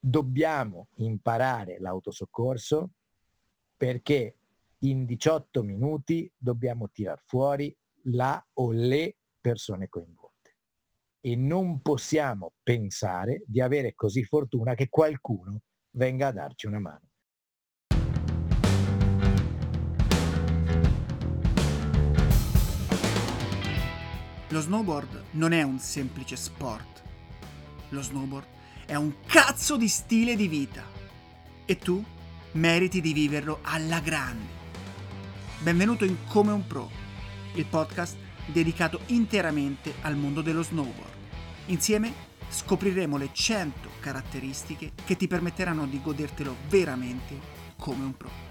dobbiamo imparare l'autosoccorso perché in 18 minuti dobbiamo tirar fuori la o le persone coinvolte e non possiamo pensare di avere così fortuna che qualcuno venga a darci una mano. Lo snowboard non è un semplice sport. Lo snowboard è un cazzo di stile di vita. E tu meriti di viverlo alla grande. Benvenuto in Come un Pro, il podcast dedicato interamente al mondo dello snowboard. Insieme scopriremo le 100 caratteristiche che ti permetteranno di godertelo veramente come un pro.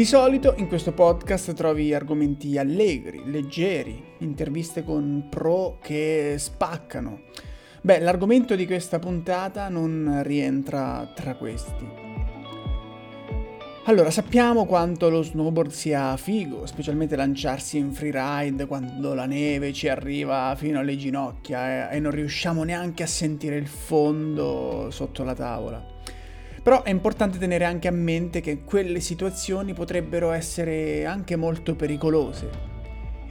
Di solito in questo podcast trovi argomenti allegri, leggeri, interviste con pro che spaccano. Beh, l'argomento di questa puntata non rientra tra questi. Allora, sappiamo quanto lo snowboard sia figo, specialmente lanciarsi in freeride quando la neve ci arriva fino alle ginocchia e non riusciamo neanche a sentire il fondo sotto la tavola. Però è importante tenere anche a mente che quelle situazioni potrebbero essere anche molto pericolose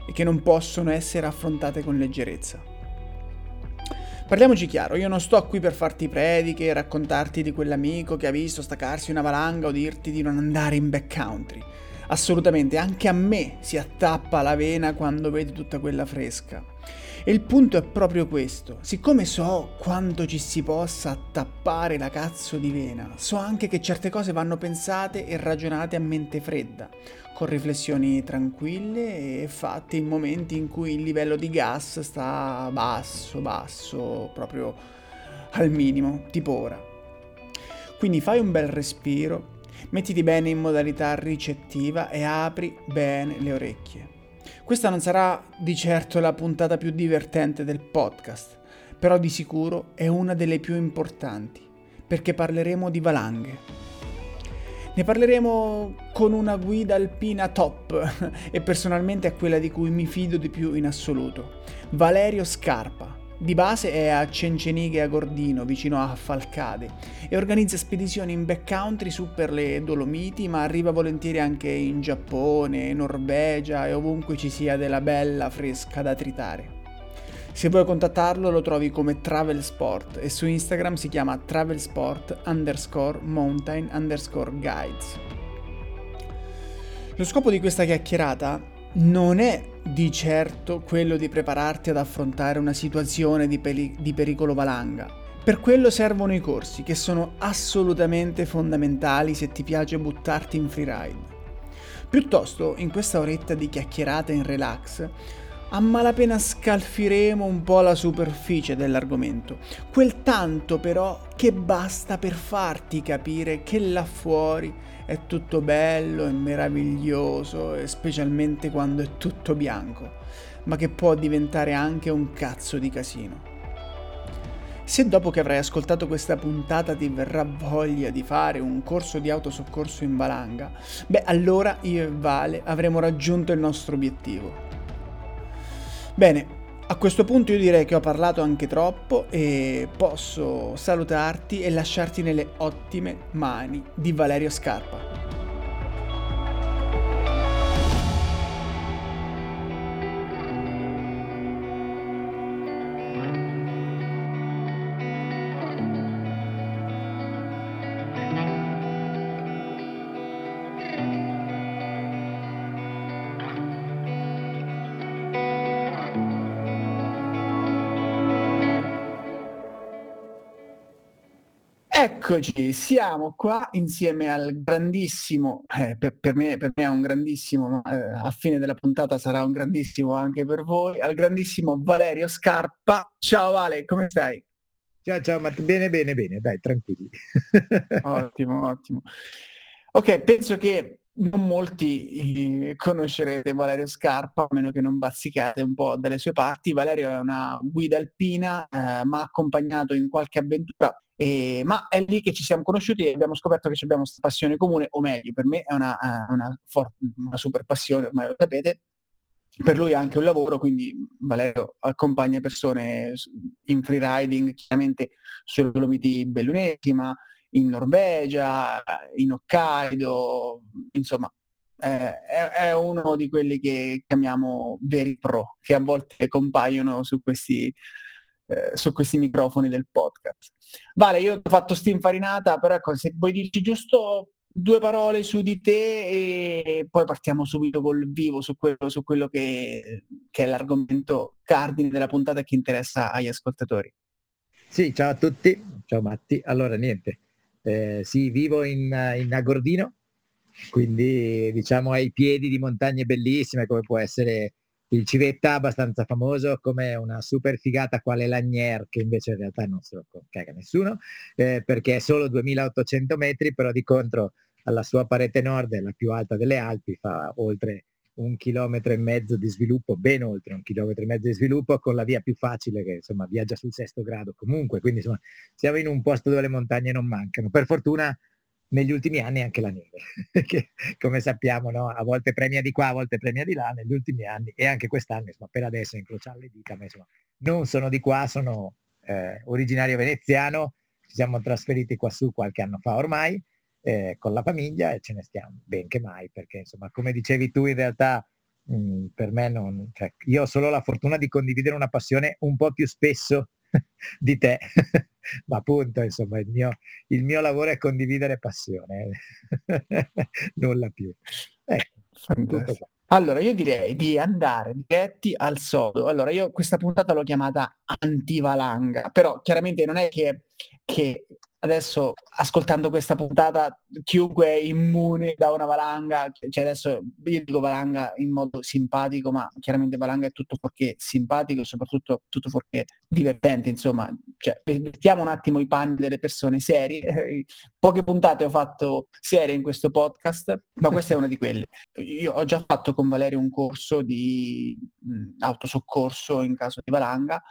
e che non possono essere affrontate con leggerezza. Parliamoci chiaro, io non sto qui per farti prediche, raccontarti di quell'amico che ha visto staccarsi una valanga o dirti di non andare in backcountry. Assolutamente, anche a me si attappa la vena quando vedi tutta quella fresca. E il punto è proprio questo. Siccome so quanto ci si possa attappare la cazzo di vena, so anche che certe cose vanno pensate e ragionate a mente fredda, con riflessioni tranquille e fatte in momenti in cui il livello di gas sta basso, basso, proprio al minimo, tipo ora. Quindi fai un bel respiro, mettiti bene in modalità ricettiva e apri bene le orecchie. Questa non sarà di certo la puntata più divertente del podcast, però di sicuro è una delle più importanti, perché parleremo di valanghe. Ne parleremo con una guida alpina top e personalmente è quella di cui mi fido di più in assoluto, Valerio Scarpa, di base è a Cencenighe a Gordino, vicino a Falcade, e organizza spedizioni in backcountry su per le Dolomiti, ma arriva volentieri anche in Giappone, Norvegia e ovunque ci sia della bella fresca da tritare. Se vuoi contattarlo lo trovi come Travel Sport e su Instagram si chiama travelsport underscore mountain underscore guides. Lo scopo di questa chiacchierata non è di certo quello di prepararti ad affrontare una situazione di, peli- di pericolo valanga. Per quello servono i corsi, che sono assolutamente fondamentali se ti piace buttarti in freeride. Piuttosto, in questa oretta di chiacchierata in relax, a malapena scalfiremo un po' la superficie dell'argomento, quel tanto però che basta per farti capire che là fuori è tutto bello e meraviglioso, specialmente quando è tutto bianco, ma che può diventare anche un cazzo di casino. Se dopo che avrai ascoltato questa puntata ti verrà voglia di fare un corso di autosoccorso in valanga, beh allora io e Vale avremo raggiunto il nostro obiettivo. Bene, a questo punto io direi che ho parlato anche troppo e posso salutarti e lasciarti nelle ottime mani di Valerio Scarpa. Eccoci, siamo qua insieme al grandissimo, eh, per, per, me, per, me, è un grandissimo, ma eh, a fine della puntata sarà un grandissimo anche per voi, al grandissimo Valerio Scarpa. Ciao Vale, come stai? Ciao, ciao, ma bene, bene, bene, dai, tranquilli. ottimo, ottimo. Ok, penso che non molti eh, conoscerete Valerio Scarpa, a meno che non bazzicate un po' dalle sue parti. Valerio è una guida alpina, eh, ma ha accompagnato in qualche avventura, eh, ma è lì che ci siamo conosciuti e abbiamo scoperto che abbiamo questa passione comune, o meglio, per me è una, uh, una, for- una super passione, ormai lo sapete, per lui è anche un lavoro, quindi Valerio accompagna persone in freeriding, chiaramente sulle Dolomiti Bellunesi, ma in Norvegia, in Hokkaido, insomma, eh, è, è, uno di quelli che chiamiamo veri pro, che a volte compaiono su questi, eh, su questi microfoni del podcast. Vale, io ho fatto stinfarinata, però ecco, se vuoi dirci giusto due parole su di te e poi partiamo subito col vivo su quello, su quello che, che, è l'argomento cardine della puntata che interessa agli ascoltatori. Sì, ciao a tutti, ciao Matti. Allora, niente, eh, sì, vivo in, in Agordino, quindi diciamo ai piedi di montagne bellissime come può essere il Civetta abbastanza famoso come una super figata quale l'Agnier che invece in realtà non se lo caga nessuno eh, perché è solo 2800 metri però di contro alla sua parete nord è la più alta delle Alpi fa oltre un chilometro e mezzo di sviluppo, ben oltre un chilometro e mezzo di sviluppo, con la via più facile che insomma viaggia sul sesto grado comunque, quindi insomma siamo in un posto dove le montagne non mancano. Per fortuna negli ultimi anni anche la neve, che come sappiamo no? a volte premia di qua, a volte premia di là, negli ultimi anni e anche quest'anno, insomma, per adesso incrociare le dita, ma insomma non sono di qua, sono eh, originario veneziano, ci siamo trasferiti qua su qualche anno fa ormai eh, con la famiglia e ce ne stiamo benché mai, perché insomma, come dicevi tu, in realtà mh, mm, per me non, cioè, io ho solo la fortuna di condividere una passione un po' più spesso di te, ma appunto, insomma, il mio, il mio lavoro è condividere passione, nulla più. Ecco, allora, io direi di andare diretti al sodo. Allora, io questa puntata l'ho chiamata antivalanga, però chiaramente non è che, che adesso ascoltando questa puntata chiunque è immune da una valanga, cioè adesso io dico valanga in modo simpatico, ma chiaramente valanga è tutto fuorché simpatico e soprattutto tutto fuorché divertente, insomma, cioè, mettiamo un attimo i panni delle persone serie. Poche puntate ho fatto serie in questo podcast, ma questa è una di quelle. Io ho già fatto con Valerio un corso di mh, autosoccorso in caso di valanga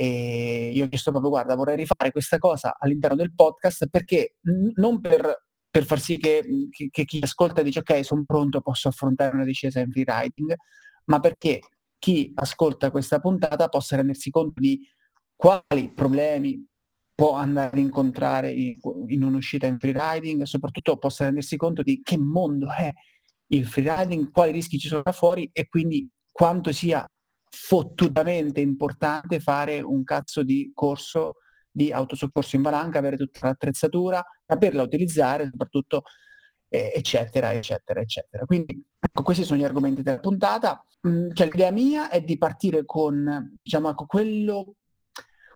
e io ho chiesto proprio, guarda, vorrei rifare questa cosa all'interno del podcast perché non per, per far sì che, che, che, chi ascolta dice ok, sono pronto, posso affrontare una discesa in freeriding, ma perché chi ascolta questa puntata possa rendersi conto di quali problemi può andare a incontrare in, in un'uscita in freeriding e soprattutto possa rendersi conto di che mondo è il freeriding, quali rischi ci sono da fuori e quindi quanto sia fottutamente importante fare un cazzo di corso di autosoccorso in valanga, avere tutta l'attrezzatura, saperla utilizzare soprattutto, eh, eccetera, eccetera, eccetera. Quindi ecco, questi sono gli argomenti della puntata. Mm, cioè, l'idea mia è di partire con, diciamo, ecco, quello,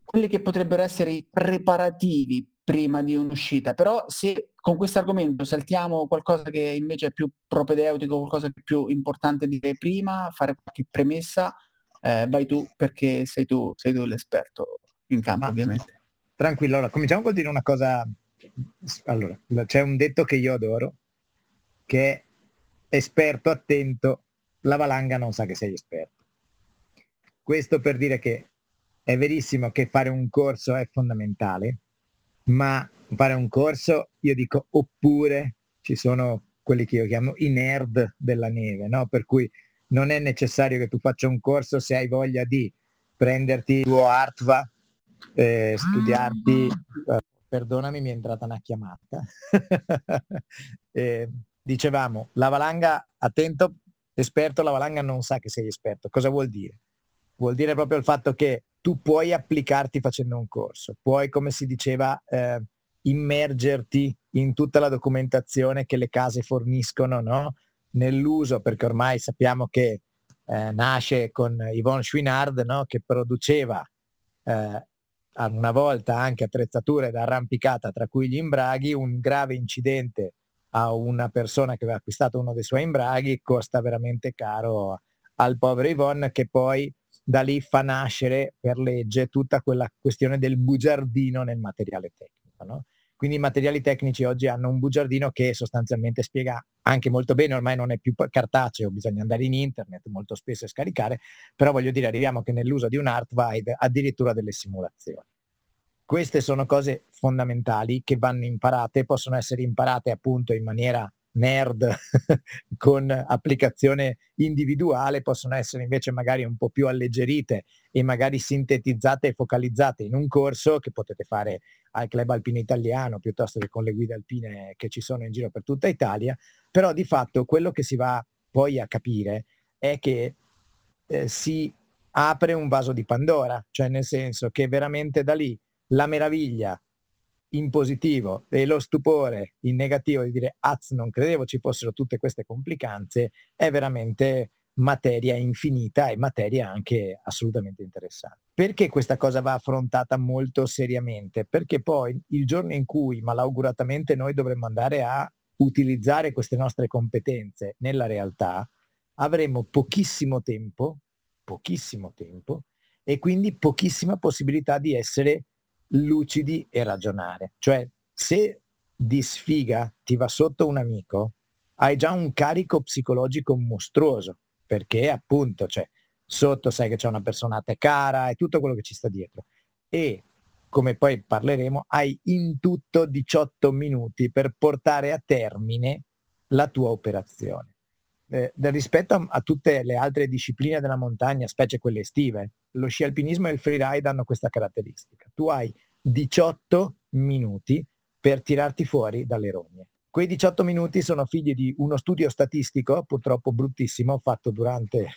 quelli che potrebbero essere i preparativi prima di un'uscita, però se con questo argomento saltiamo qualcosa che invece è più propedeutico, qualcosa di più importante dire prima, fare qualche premessa, eh, vai tu perché sei tu, sei tu l'esperto in campo, Ma, ovviamente. Tranquillo, allora cominciamo col dire una cosa. Allora, c'è un detto che io adoro, che è esperto, attento, la valanga non sa che sei esperto. Questo per dire che è verissimo che fare un corso è fondamentale, ma fare un corso, io dico, oppure ci sono quelli che io chiamo i nerd della neve, no? Per cui non è necessario che tu faccia un corso se hai voglia di prenderti il tuo Artva, eh, studiarti, eh, perdonami mi è entrata una chiamata. eh, dicevamo, la valanga, attento, esperto, la valanga non sa che sei esperto. Cosa vuol dire? Vuol dire proprio il fatto che tu puoi applicarti facendo un corso, puoi, come si diceva, eh, immergerti in tutta la documentazione che le case forniscono, no? Nell'uso, perché ormai sappiamo che eh, nasce con Yvonne Chouinard, no? che produceva eh, una volta anche attrezzature da arrampicata, tra cui gli imbraghi, un grave incidente a una persona che aveva acquistato uno dei suoi imbraghi costa veramente caro al povero Yvonne che poi da lì fa nascere per legge tutta quella questione del bugiardino nel materiale tecnico. No? Quindi i materiali tecnici oggi hanno un bugiardino che sostanzialmente spiega anche molto bene, ormai non è più cartaceo, bisogna andare in internet molto spesso e scaricare, però voglio dire, arriviamo che nell'uso di un Artvide addirittura delle simulazioni. Queste sono cose fondamentali che vanno imparate, possono essere imparate appunto in maniera nerd con applicazione individuale possono essere invece magari un po' più alleggerite e magari sintetizzate e focalizzate in un corso che potete fare al Club Alpino Italiano piuttosto che con le guide alpine che ci sono in giro per tutta Italia, però di fatto quello che si va poi a capire è che eh, si apre un vaso di Pandora, cioè nel senso che veramente da lì la meraviglia in positivo e lo stupore in negativo di dire az non credevo ci fossero tutte queste complicanze è veramente materia infinita e materia anche assolutamente interessante. Perché questa cosa va affrontata molto seriamente? Perché poi il giorno in cui malauguratamente noi dovremmo andare a utilizzare queste nostre competenze nella realtà, avremo pochissimo tempo, pochissimo tempo e quindi pochissima possibilità di essere lucidi e ragionare. Cioè, se di sfiga ti va sotto un amico, hai già un carico psicologico mostruoso, perché appunto, cioè, sotto sai che c'è una persona a te cara e tutto quello che ci sta dietro. E come poi parleremo, hai in tutto 18 minuti per portare a termine la tua operazione. Eh, rispetto a, a, tutte le altre discipline della montagna, specie quelle estive, lo sci alpinismo e il freeride hanno questa caratteristica. Tu hai 18 minuti per tirarti fuori dalle rogne. Quei 18 minuti sono figli di uno studio statistico, purtroppo bruttissimo, fatto durante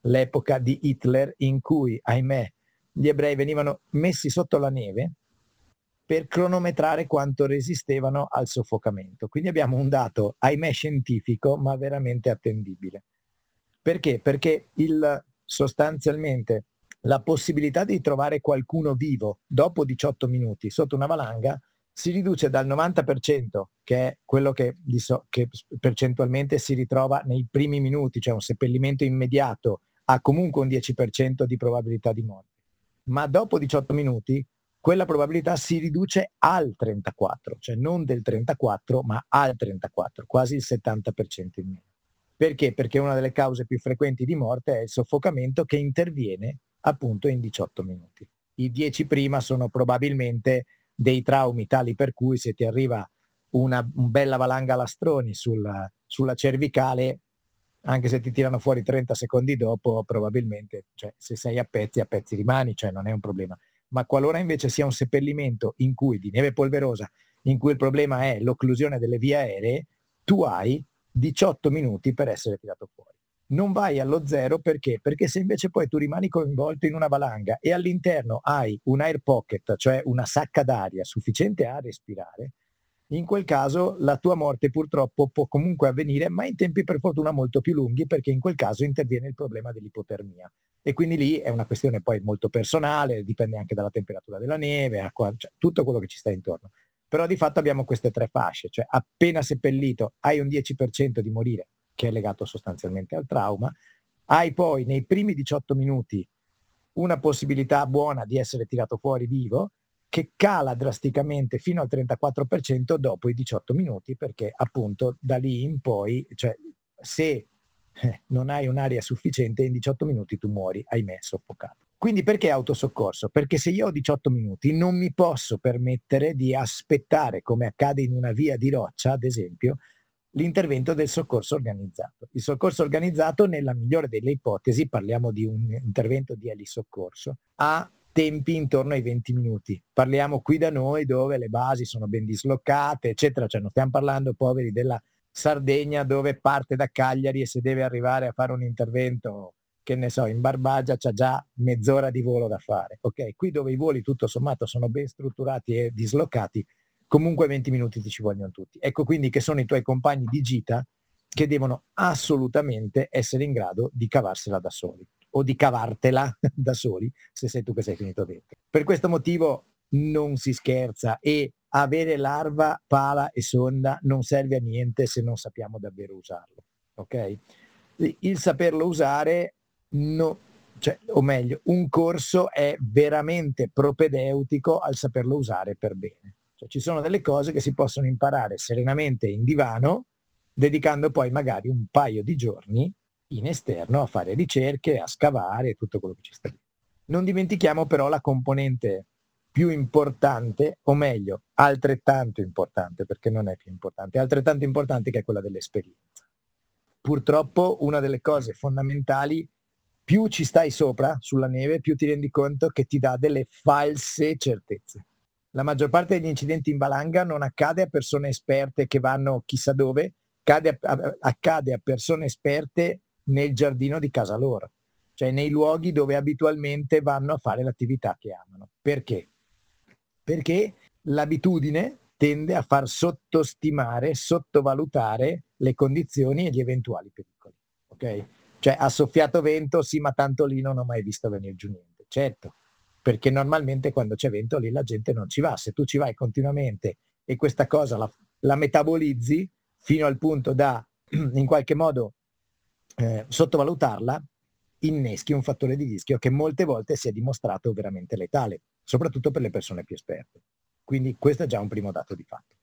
l'epoca di Hitler, in cui, ahimè, gli ebrei venivano messi sotto la neve per cronometrare quanto resistevano al soffocamento. Quindi abbiamo un dato, ahimè, scientifico, ma veramente attendibile. Perché? Perché il, sostanzialmente la possibilità di trovare qualcuno vivo dopo 18 minuti sotto una valanga si riduce dal 90%, che è quello che, che, percentualmente si ritrova nei primi minuti, cioè un seppellimento immediato, a comunque un 10% di probabilità di morte. Ma dopo 18 minuti quella probabilità si riduce al 34, cioè non del 34, ma al 34, quasi il 70% in meno. Perché? Perché una delle cause più frequenti di morte è il soffocamento che interviene appunto in 18 minuti. I 10 prima sono probabilmente dei traumi tali per cui se ti arriva una un bella valanga lastroni sulla, sulla cervicale, anche se ti tirano fuori 30 secondi dopo, probabilmente, cioè, se sei a pezzi, a pezzi rimani, cioè non è un problema. Ma qualora invece sia un seppellimento in cui di neve polverosa, in cui il problema è l'occlusione delle vie aeree, tu hai 18 minuti per essere tirato fuori non vai allo zero perché? Perché se invece poi tu rimani coinvolto in una valanga e all'interno hai un air pocket, cioè una sacca d'aria sufficiente a respirare, in quel caso la tua morte purtroppo può comunque avvenire, ma in tempi per fortuna molto più lunghi, perché in quel caso interviene il problema dell'ipotermia. E quindi lì è una questione poi molto personale, dipende anche dalla temperatura della neve, acqua, cioè tutto quello che ci sta intorno. Però di fatto abbiamo queste tre fasce, cioè appena seppellito hai un 10% di morire che è legato sostanzialmente al trauma. Hai poi nei primi 18 minuti una possibilità buona di essere tirato fuori vivo che cala drasticamente fino al 34% dopo i 18 minuti perché appunto da lì in poi, cioè se eh, non hai un'aria sufficiente in 18 minuti tu muori, ahimè, soffocato. Quindi perché autosoccorso? Perché se io ho 18 minuti non mi posso permettere di aspettare, come accade in una via di roccia, ad esempio, l'intervento del soccorso organizzato. Il soccorso organizzato, nella migliore delle ipotesi, parliamo di un intervento di elisoccorso, ha tempi intorno ai 20 minuti. Parliamo qui da noi dove le basi sono ben dislocate, eccetera, cioè non stiamo parlando poveri della Sardegna dove parte da Cagliari e se deve arrivare a fare un intervento che ne so, in Barbagia c'è già mezz'ora di volo da fare. Ok, qui dove i voli tutto sommato sono ben strutturati e dislocati, comunque 20 minuti ti ci vogliono tutti. Ecco quindi che sono i tuoi compagni di gita che devono assolutamente essere in grado di cavarsela da soli. o di cavartela da soli se sei tu che sei finito dentro. Per questo motivo non si scherza e avere larva, pala e sonda non serve a niente se non sappiamo davvero usarlo. Ok? Il saperlo usare, no, cioè, o meglio, un corso è veramente propedeutico al saperlo usare per bene. Cioè, ci sono delle cose che si possono imparare serenamente in divano, dedicando poi magari un paio di giorni in esterno a fare ricerche, a scavare e tutto quello che ci sta. Non dimentichiamo però la componente più importante, o meglio, altrettanto importante, perché non è più importante, altrettanto importante che è quella dell'esperienza. Purtroppo una delle cose fondamentali, più ci stai sopra sulla neve, più ti rendi conto che ti dà delle false certezze. La maggior parte degli incidenti in valanga non accade a persone esperte che vanno chissà dove, accade a, accade a persone esperte nel giardino di casa loro, cioè nei luoghi dove abitualmente vanno a fare l'attività che amano. Perché? Perché l'abitudine tende a far sottostimare, sottovalutare le condizioni e gli eventuali pericoli. Ok? Cioè ha soffiato vento, sì, ma tanto lì non ho mai visto venire giù niente. Certo, perché normalmente quando c'è vento lì la gente non ci va. Se tu ci vai continuamente e questa cosa la, la metabolizzi fino al punto da in qualche modo eh, sottovalutarla, inneschi un fattore di rischio che molte volte si è dimostrato veramente letale soprattutto per le persone più esperte. Quindi questo è già un primo dato di fatto.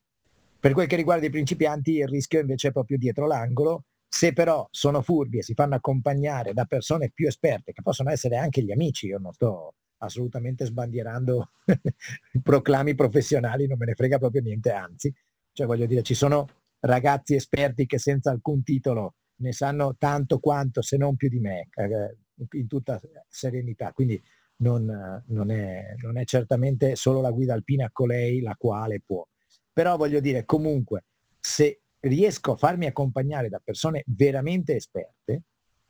Per quel che riguarda i principianti, il rischio invece è proprio dietro l'angolo. Se però sono furbi e si fanno accompagnare da persone più esperte, che possono essere anche gli amici, io non sto assolutamente sbandierando proclami professionali, non me ne frega proprio niente, anzi, cioè voglio dire, ci sono ragazzi esperti che senza alcun titolo ne sanno tanto quanto, se non più di me, eh, in tutta serenità. Quindi non, non, è, non è certamente solo la guida alpina colei la quale può. Però voglio dire, comunque, se riesco a farmi accompagnare da persone veramente esperte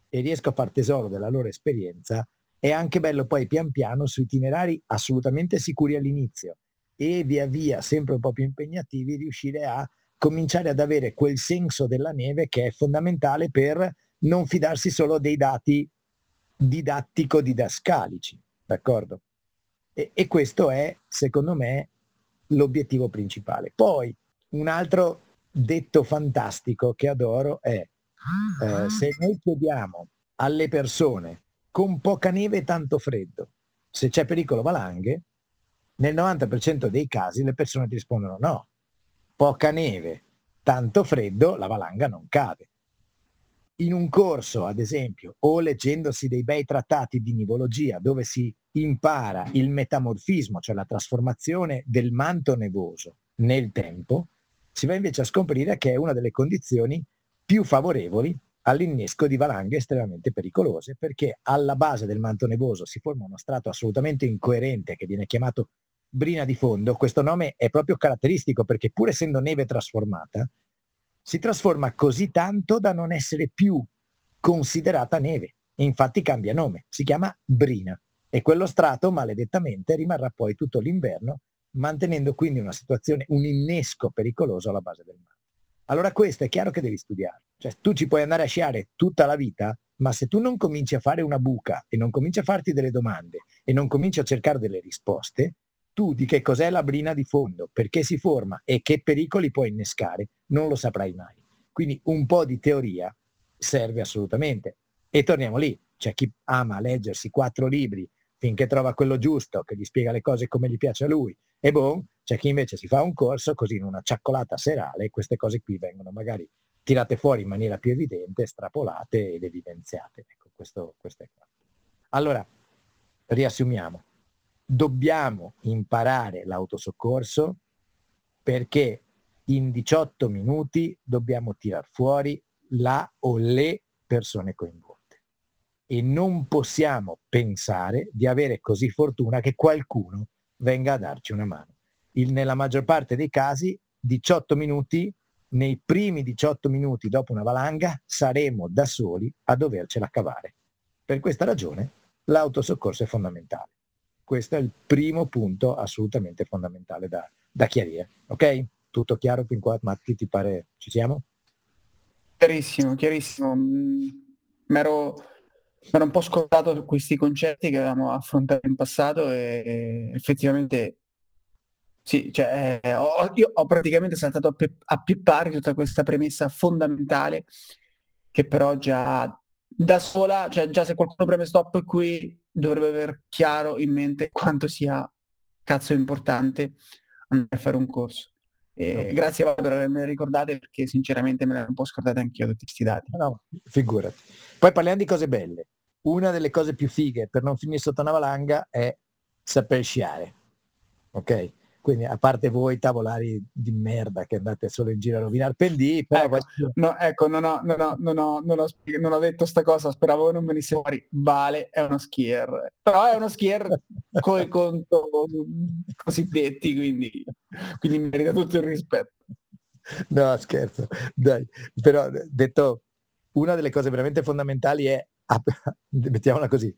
e riesco a far tesoro della loro esperienza, è anche bello poi pian piano su itinerari assolutamente sicuri all'inizio e via via sempre un po' più impegnativi riuscire a cominciare ad avere quel senso della neve che è fondamentale per non fidarsi solo dei dati didattico-didascalici. D'accordo? E, e questo è, secondo me, l'obiettivo principale. Poi, un altro detto fantastico che adoro è eh, se noi chiediamo alle persone con poca neve e tanto freddo se c'è pericolo valanghe, nel 90% dei casi le persone ti rispondono no, poca neve, tanto freddo, la valanga non cade in un corso, ad esempio, o leggendosi dei bei trattati di nivologia dove si impara il metamorfismo, cioè la trasformazione del manto nevoso nel tempo, si va invece a scoprire che è una delle condizioni più favorevoli all'innesco di valanghe estremamente pericolose, perché alla base del manto nevoso si forma uno strato assolutamente incoerente che viene chiamato brina di fondo. Questo nome è proprio caratteristico perché pur essendo neve trasformata, si trasforma così tanto da non essere più considerata neve. Infatti cambia nome, si chiama brina. E quello strato maledettamente rimarrà poi tutto l'inverno mantenendo quindi una situazione, un innesco pericoloso alla base del mare. Allora questo è chiaro che devi studiare, cioè tu ci puoi andare a sciare tutta la vita, ma se tu non cominci a fare una buca e non cominci a farti delle domande e non cominci a cercare delle risposte, tu di che cos'è la brina di fondo, perché si forma e che pericoli può innescare, non lo saprai mai. Quindi un po' di teoria serve assolutamente. E torniamo lì, c'è chi ama leggersi quattro libri finché trova quello giusto, che gli spiega le cose come gli piace a lui, e boh, c'è chi invece si fa un corso così in una ciaccolata serale, queste cose qui vengono magari tirate fuori in maniera più evidente, estrapolate ed evidenziate. Ecco, questo, questo è qua. Allora, riassumiamo dobbiamo imparare l'autosoccorso perché in 18 minuti dobbiamo tirar fuori la o le persone coinvolte e non possiamo pensare di avere così fortuna che qualcuno venga a darci una mano. Il, nella maggior parte dei casi 18 minuti, nei primi 18 minuti dopo una valanga saremo da soli a dovercela cavare. Per questa ragione l'autosoccorso è fondamentale. Questo è il primo punto assolutamente fondamentale da, da chiarire. Ok? Tutto chiaro fin qua? Matti, ti pare ci siamo? Chiarissimo, chiarissimo. Mi mm, ero un po' scontato questi concetti che avevamo affrontato in passato e effettivamente sì, cioè, eh, ho, io ho praticamente saltato a, pe- a pippare tutta questa premessa fondamentale che però già da sola, cioè già se qualcuno preme stop qui dovrebbe aver chiaro in mente quanto sia cazzo importante andare a fare un corso. E no. Grazie per avermi ricordate perché sinceramente me l'ero un po' scordata anch'io tutti questi dati. No, figurati. Poi parliamo di cose belle. Una delle cose più fighe per non finire sotto una valanga è saper sciare. Ok? Quindi a parte voi tavolari di merda che andate solo in giro a rovinare pendii, però... Ecco, no, ecco non, ho, non, ho, non, ho, non, ho, non ho detto sta cosa, speravo non venisse fuori. Vale è uno skier, però è uno skier con i conto cosiddetti, quindi, quindi merita tutto il rispetto. No, scherzo, dai. Però detto, una delle cose veramente fondamentali è, mettiamola così,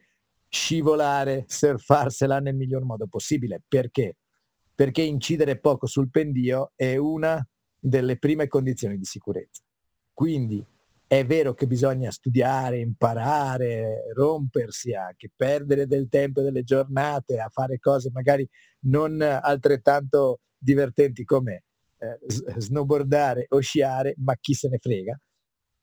scivolare, surfarsela nel miglior modo possibile. Perché? Perché incidere poco sul pendio è una delle prime condizioni di sicurezza. Quindi è vero che bisogna studiare, imparare, rompersi anche, perdere del tempo e delle giornate a fare cose magari non altrettanto divertenti come eh, snowboardare o sciare, ma chi se ne frega.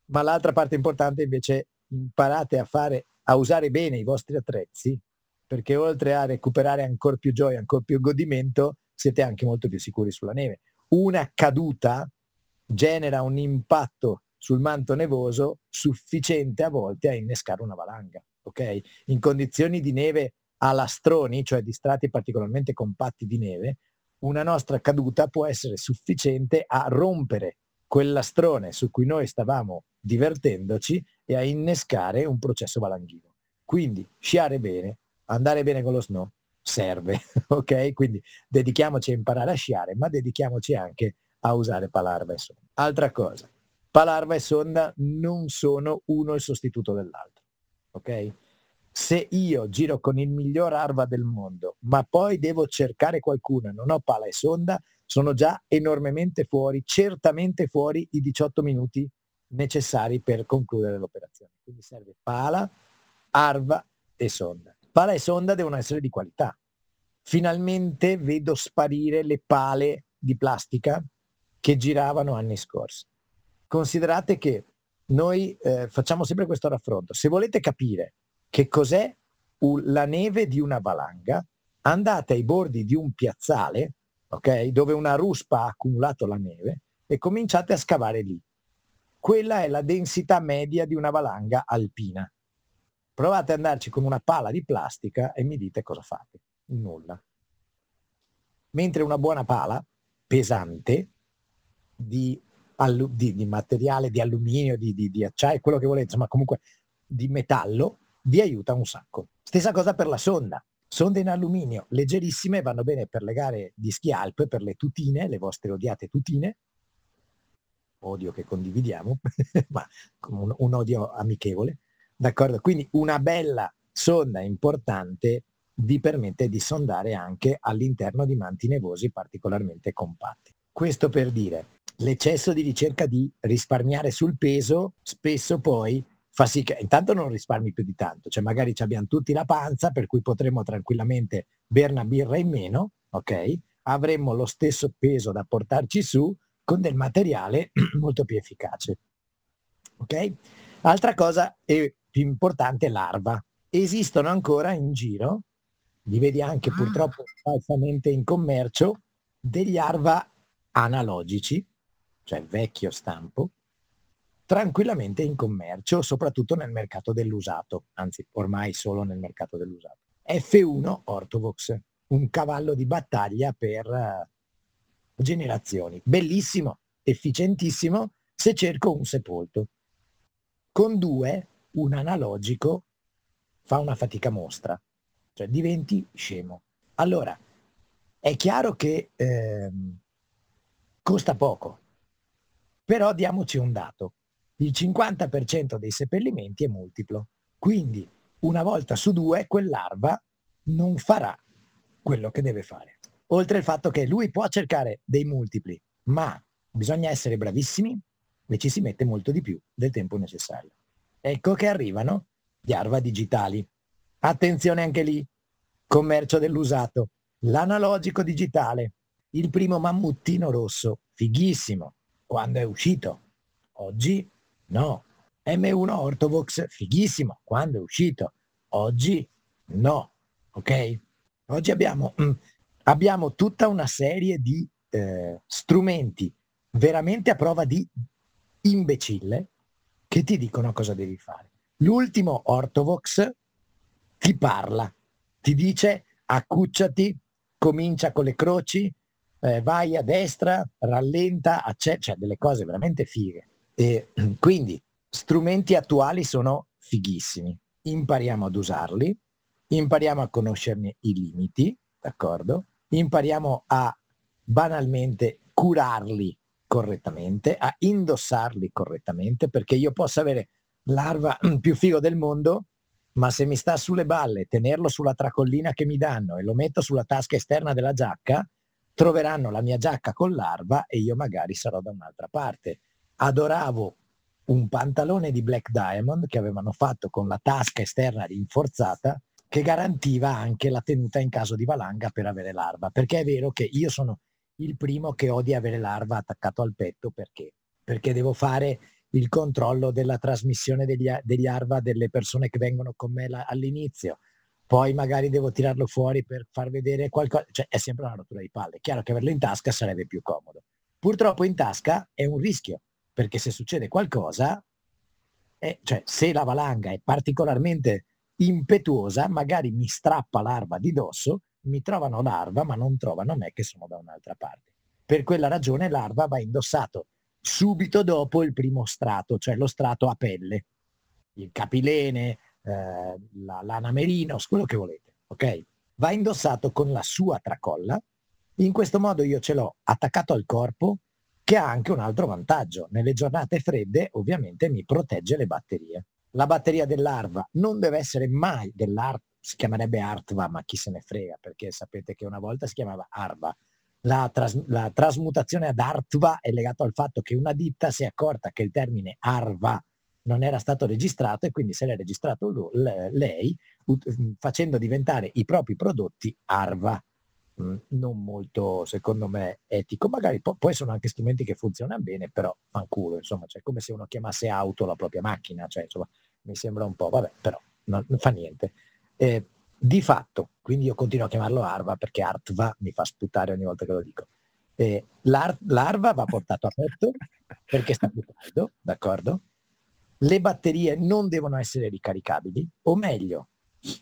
Ma l'altra parte importante invece imparate a fare, a usare bene i vostri attrezzi, perché oltre a recuperare ancora più gioia, ancora più godimento, siete anche molto più sicuri sulla neve. Una caduta genera un impatto sul manto nevoso sufficiente a volte a innescare una valanga. Ok? In condizioni di neve a lastroni, cioè di strati particolarmente compatti di neve, una nostra caduta può essere sufficiente a rompere quel lastrone su cui noi stavamo divertendoci e a innescare un processo valanghino. Quindi sciare bene, andare bene con lo snow, serve, ok? Quindi dedichiamoci a imparare a sciare, ma dedichiamoci anche a usare palarva e sonda. Altra cosa, palarva e sonda non sono uno il sostituto dell'altro, ok? Se io giro con il miglior arva del mondo, ma poi devo cercare qualcuno non ho pala e sonda, sono già enormemente fuori, certamente fuori i 18 minuti necessari per concludere l'operazione. Quindi serve pala, arva e sonda. Pala e sonda devono essere di qualità. Finalmente vedo sparire le pale di plastica che giravano anni scorsi. Considerate che noi eh, facciamo sempre questo raffronto. Se volete capire che cos'è la neve di una valanga, andate ai bordi di un piazzale, ok, dove una ruspa ha accumulato la neve e cominciate a scavare lì. Quella è la densità media di una valanga alpina. Provate ad andarci con una pala di plastica e mi dite cosa fate. Nulla. Mentre una buona pala pesante di, allu- di, di materiale, di alluminio, di, di acciaio, quello che volete, insomma comunque di metallo, vi aiuta un sacco. Stessa cosa per la sonda. Sonde in alluminio, leggerissime, vanno bene per le gare di ski alp, per le tutine, le vostre odiate tutine, odio che condividiamo, ma un, un odio amichevole D'accordo? Quindi una bella sonda importante vi permette di sondare anche all'interno di manti nevosi particolarmente compatti. Questo per dire, l'eccesso di ricerca di risparmiare sul peso spesso poi fa sì che intanto non risparmi più di tanto, cioè magari abbiamo tutti la panza per cui potremmo tranquillamente bere una birra in meno, ok? Avremmo lo stesso peso da portarci su con del materiale molto più efficace. Ok? Altra cosa, e più importante larva. Esistono ancora in giro, li vedi anche ah. purtroppo falsamente in commercio, degli arva analogici, cioè vecchio stampo, tranquillamente in commercio, soprattutto nel mercato dell'usato, anzi ormai solo nel mercato dell'usato. F1 Orthovox, un cavallo di battaglia per uh, generazioni. Bellissimo, efficientissimo se cerco un sepolto. Con due un analogico fa una fatica mostra, cioè diventi scemo. Allora, è chiaro che ehm, costa poco, però diamoci un dato. Il 50% dei seppellimenti è multiplo, quindi una volta su due quell'arva non farà quello che deve fare. Oltre al fatto che lui può cercare dei multipli, ma bisogna essere bravissimi e ci si mette molto di più del tempo necessario. Ecco che arrivano di arva digitali. Attenzione anche lì, commercio dell'usato, l'analogico digitale, il primo mammuttino rosso, fighissimo, quando è uscito. Oggi no. M1 Orthovox, fighissimo, quando è uscito. Oggi no. Ok? Oggi abbiamo, mm, abbiamo tutta una serie di eh, strumenti veramente a prova di imbecille che ti dicono cosa devi fare. L'ultimo Orthovox ti parla, ti dice accucciati, comincia con le croci, eh, vai a destra, rallenta, acce- cioè delle cose veramente fighe. E quindi strumenti attuali sono fighissimi. Impariamo ad usarli, impariamo a conoscerne i limiti, d'accordo? Impariamo a banalmente curarli correttamente, a indossarli correttamente, perché io posso avere l'arva più figo del mondo, ma se mi sta sulle balle, tenerlo sulla tracollina che mi danno e lo metto sulla tasca esterna della giacca, troveranno la mia giacca con l'arva e io magari sarò da un'altra parte. Adoravo un pantalone di Black Diamond che avevano fatto con la tasca esterna rinforzata che garantiva anche la tenuta in caso di valanga per avere l'arva, perché è vero che io sono il primo che odia avere l'arva attaccato al petto perché? Perché devo fare il controllo della trasmissione degli, degli arva delle persone che vengono con me la, all'inizio poi magari devo tirarlo fuori per far vedere qualcosa, cioè è sempre una rottura di palle. Chiaro che averlo in tasca sarebbe più comodo. Purtroppo in tasca è un rischio, perché se succede qualcosa, eh, cioè se la valanga è particolarmente impetuosa, magari mi strappa l'arva di dosso, mi trovano l'arva, ma non trovano me che sono da un'altra parte. Per quella ragione l'arva va indossato subito dopo il primo strato, cioè lo strato a pelle, il capilene, eh, la lana merino, quello che volete, ok? Va indossato con la sua tracolla. In questo modo io ce l'ho attaccato al corpo, che ha anche un altro vantaggio. Nelle giornate fredde, ovviamente, mi protegge le batterie. La batteria dell'Arva non deve essere mai dell'Art, si chiamerebbe Artva, ma chi se ne frega, perché sapete che una volta si chiamava Arva. La, tras- la trasmutazione ad Artva è legata al fatto che una ditta si è accorta che il termine Arva non era stato registrato e quindi se l'è registrato lui, lei ut- facendo diventare i propri prodotti Arva. Mm, non molto, secondo me, etico. Magari po- poi sono anche strumenti che funzionano bene, però fanculo, insomma, cioè come se uno chiamasse auto la propria macchina, cioè, insomma, mi sembra un po', vabbè, però non, non fa niente. Eh, di fatto, quindi io continuo a chiamarlo Arva perché Artva mi fa sputare ogni volta che lo dico. Eh, l'Arva va portato a petto perché sta più caldo, d'accordo? le batterie non devono essere ricaricabili, o meglio,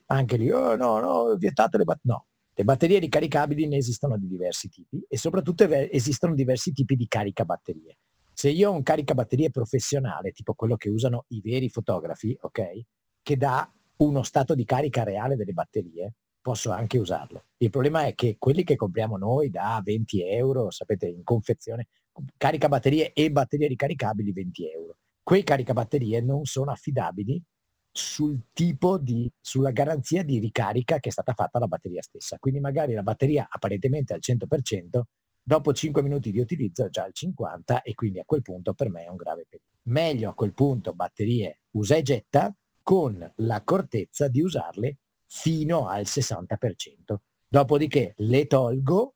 anche lì, oh no, no, vietate le batterie. No, le batterie ricaricabili ne esistono di diversi tipi e soprattutto esistono diversi tipi di caricabatterie. Se io ho un caricabatterie professionale, tipo quello che usano i veri fotografi, ok, che dà uno stato di carica reale delle batterie, posso anche usarlo. Il problema è che quelli che compriamo noi da 20 euro, sapete, in confezione, caricabatterie e batterie ricaricabili 20 euro quei caricabatterie non sono affidabili sul tipo di, sulla garanzia di ricarica che è stata fatta alla batteria stessa. Quindi magari la batteria apparentemente al 100%, dopo 5 minuti di utilizzo è già al 50% e quindi a quel punto per me è un grave pericolo. Meglio a quel punto batterie usa e getta con l'accortezza di usarle fino al 60%. Dopodiché le tolgo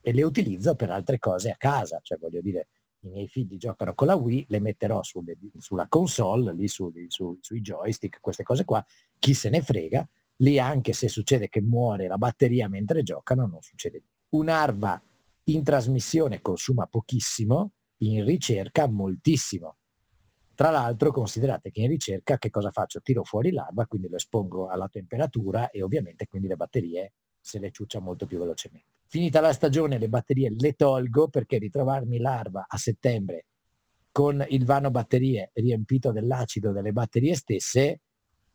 e le utilizzo per altre cose a casa, cioè voglio dire, i miei figli giocano con la Wii, le metterò sulle, sulla console, lì su, su, sui joystick, queste cose qua, chi se ne frega, lì anche se succede che muore la batteria mentre giocano, non succede. Un'arva in trasmissione consuma pochissimo, in ricerca moltissimo. Tra l'altro considerate che in ricerca che cosa faccio? Tiro fuori l'arva, quindi lo espongo alla temperatura e ovviamente quindi le batterie se le ciuccia molto più velocemente. Finita la stagione le batterie le tolgo perché ritrovarmi larva a settembre con il vano batterie riempito dell'acido delle batterie stesse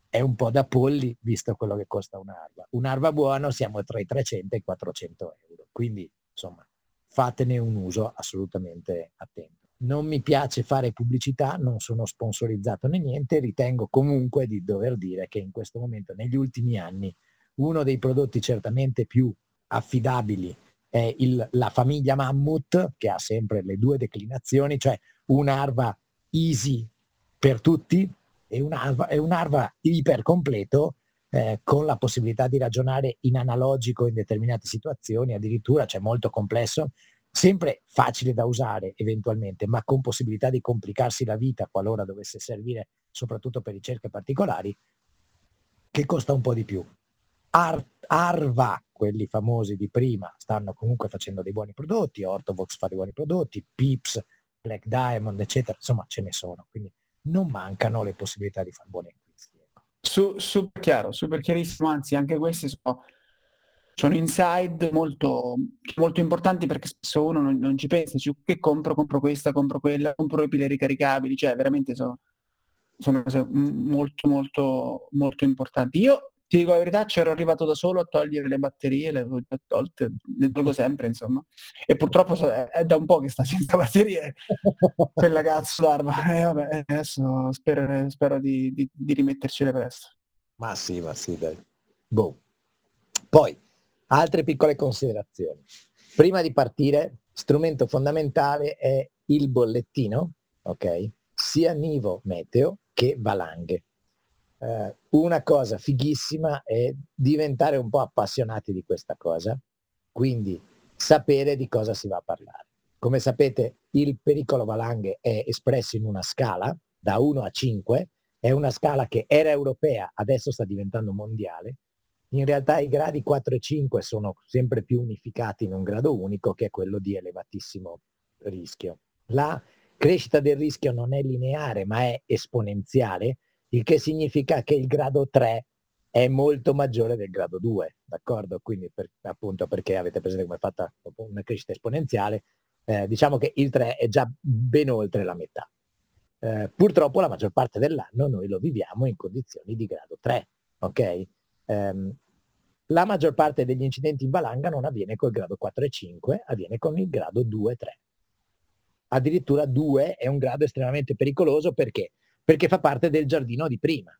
è un po' da polli visto quello che costa un'arva. Un'arva buona siamo tra i 300 e i 400 euro, quindi insomma fatene un uso assolutamente attento. Non mi piace fare pubblicità, non sono sponsorizzato né niente, ritengo comunque di dover dire che in questo momento, negli ultimi anni, uno dei prodotti certamente più affidabili è il, la famiglia Mammut, che ha sempre le due declinazioni, cioè un'arva easy per tutti, è un ARVA, è un ARVA iper completo eh, con la possibilità di ragionare in analogico in determinate situazioni, addirittura, cioè molto complesso, sempre facile da usare eventualmente, ma con possibilità di complicarsi la vita qualora dovesse servire soprattutto per ricerche particolari, che costa un po' di più. Ar- Arva, quelli famosi di prima, stanno comunque facendo dei buoni prodotti, Ortovox fa dei buoni prodotti, Pips, Black Diamond, eccetera, insomma ce ne sono, quindi non mancano le possibilità di fare buoni acquisti. Ecco. Su, super chiaro, super chiarissimo, anzi anche questi sono, sono inside molto, molto, importanti perché spesso uno non, non ci pensa, dice, che compro, compro questa, compro quella, compro i pile ricaricabili, cioè veramente sono, sono cose molto molto molto importanti. Io ti dico la verità, c'ero arrivato da solo a togliere le batterie, le ho già tolte, le tolgo sempre, insomma. E purtroppo è da un po' che sta senza batterie quella cazzo d'arma. E vabbè, adesso spero, spero di, di, di rimettercele presto. Ma sì, ma sì, dai. Boh. Poi, altre piccole considerazioni. Prima di partire, strumento fondamentale è il bollettino, ok? Sia Nivo Meteo che Valanghe eh, una cosa fighissima è diventare un po' appassionati di questa cosa, quindi sapere di cosa si va a parlare. Come sapete, il pericolo valanghe è espresso in una scala da 1 a 5, è una scala che era europea, adesso sta diventando mondiale. In realtà i gradi 4 e 5 sono sempre più unificati in un grado unico che è quello di elevatissimo rischio. La crescita del rischio non è lineare ma è esponenziale, il che significa che il grado 3 è molto maggiore del grado 2, d'accordo? Quindi per, appunto perché avete presente come è fatta una crescita esponenziale, eh, diciamo che il 3 è già ben oltre la metà. Eh, purtroppo la maggior parte dell'anno noi lo viviamo in condizioni di grado 3, ok? Um, la maggior parte degli incidenti in valanga non avviene col grado 4 e 5, avviene con il grado 2 e 3. Addirittura 2 è un grado estremamente pericoloso perché perché fa parte del giardino di prima.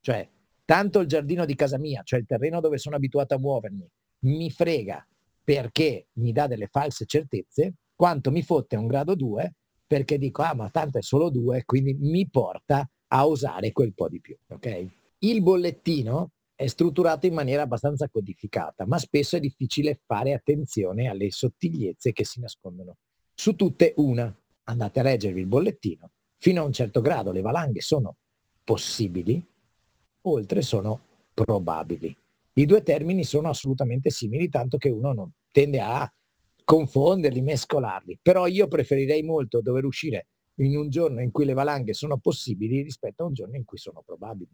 Cioè, tanto il giardino di casa mia, cioè il terreno dove sono abituato a muovermi, mi frega perché mi dà delle false certezze, quanto mi fotte un grado 2 perché dico, ah ma tanto è solo 2, quindi mi porta a usare quel po' di più. Okay? Il bollettino è strutturato in maniera abbastanza codificata, ma spesso è difficile fare attenzione alle sottigliezze che si nascondono. Su tutte una, andate a leggervi il bollettino Fino a un certo grado le valanghe sono possibili, oltre sono probabili. I due termini sono assolutamente simili, tanto che uno non tende a confonderli, mescolarli. Però io preferirei molto dover uscire in un giorno in cui le valanghe sono possibili rispetto a un giorno in cui sono probabili.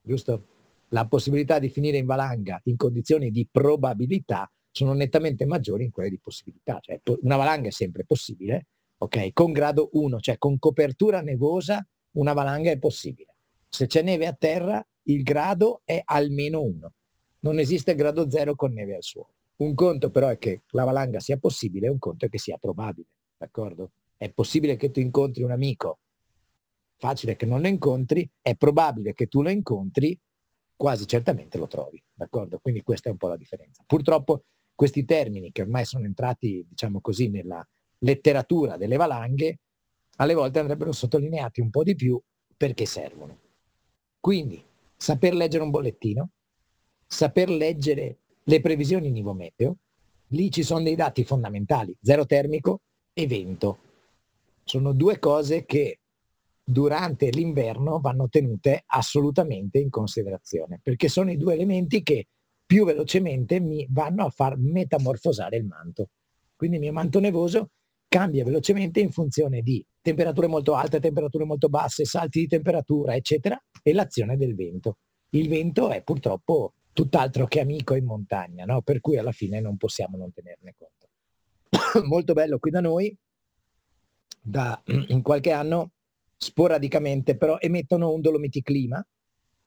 Giusto? La possibilità di finire in valanga in condizioni di probabilità sono nettamente maggiori in quelle di possibilità. Cioè, una valanga è sempre possibile, ok? Con grado 1, cioè con copertura nevosa, una valanga è possibile. Se c'è neve a terra, il grado è almeno 1. Non esiste grado 0 con neve al suolo. Un conto però è che la valanga sia possibile, un conto è che sia probabile, d'accordo? È possibile che tu incontri un amico, facile che non lo incontri, è probabile che tu lo incontri, quasi certamente lo trovi, d'accordo? Quindi questa è un po' la differenza. Purtroppo questi termini che ormai sono entrati, diciamo così, nella, letteratura delle valanghe, alle volte andrebbero sottolineati un po' di più perché servono. Quindi saper leggere un bollettino, saper leggere le previsioni Nivo Meteo, lì ci sono dei dati fondamentali, zero termico e vento. Sono due cose che durante l'inverno vanno tenute assolutamente in considerazione, perché sono i due elementi che più velocemente mi vanno a far metamorfosare il manto. Quindi il mio manto nevoso cambia velocemente in funzione di temperature molto alte, temperature molto basse, salti di temperatura, eccetera, e l'azione del vento. Il vento è purtroppo tutt'altro che amico in montagna, no? per cui alla fine non possiamo non tenerne conto. molto bello qui da noi, da in qualche anno, sporadicamente però emettono un Dolomiti Clima,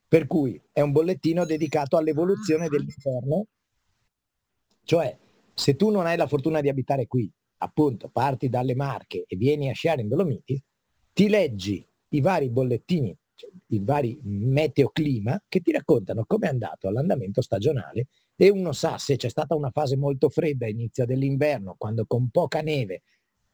per cui è un bollettino dedicato all'evoluzione dell'interno, cioè se tu non hai la fortuna di abitare qui appunto parti dalle Marche e vieni a sciare in Dolomiti, ti leggi i vari bollettini, cioè i vari meteoclima che ti raccontano come è andato all'andamento stagionale. E uno sa se c'è stata una fase molto fredda inizio dell'inverno, quando con poca neve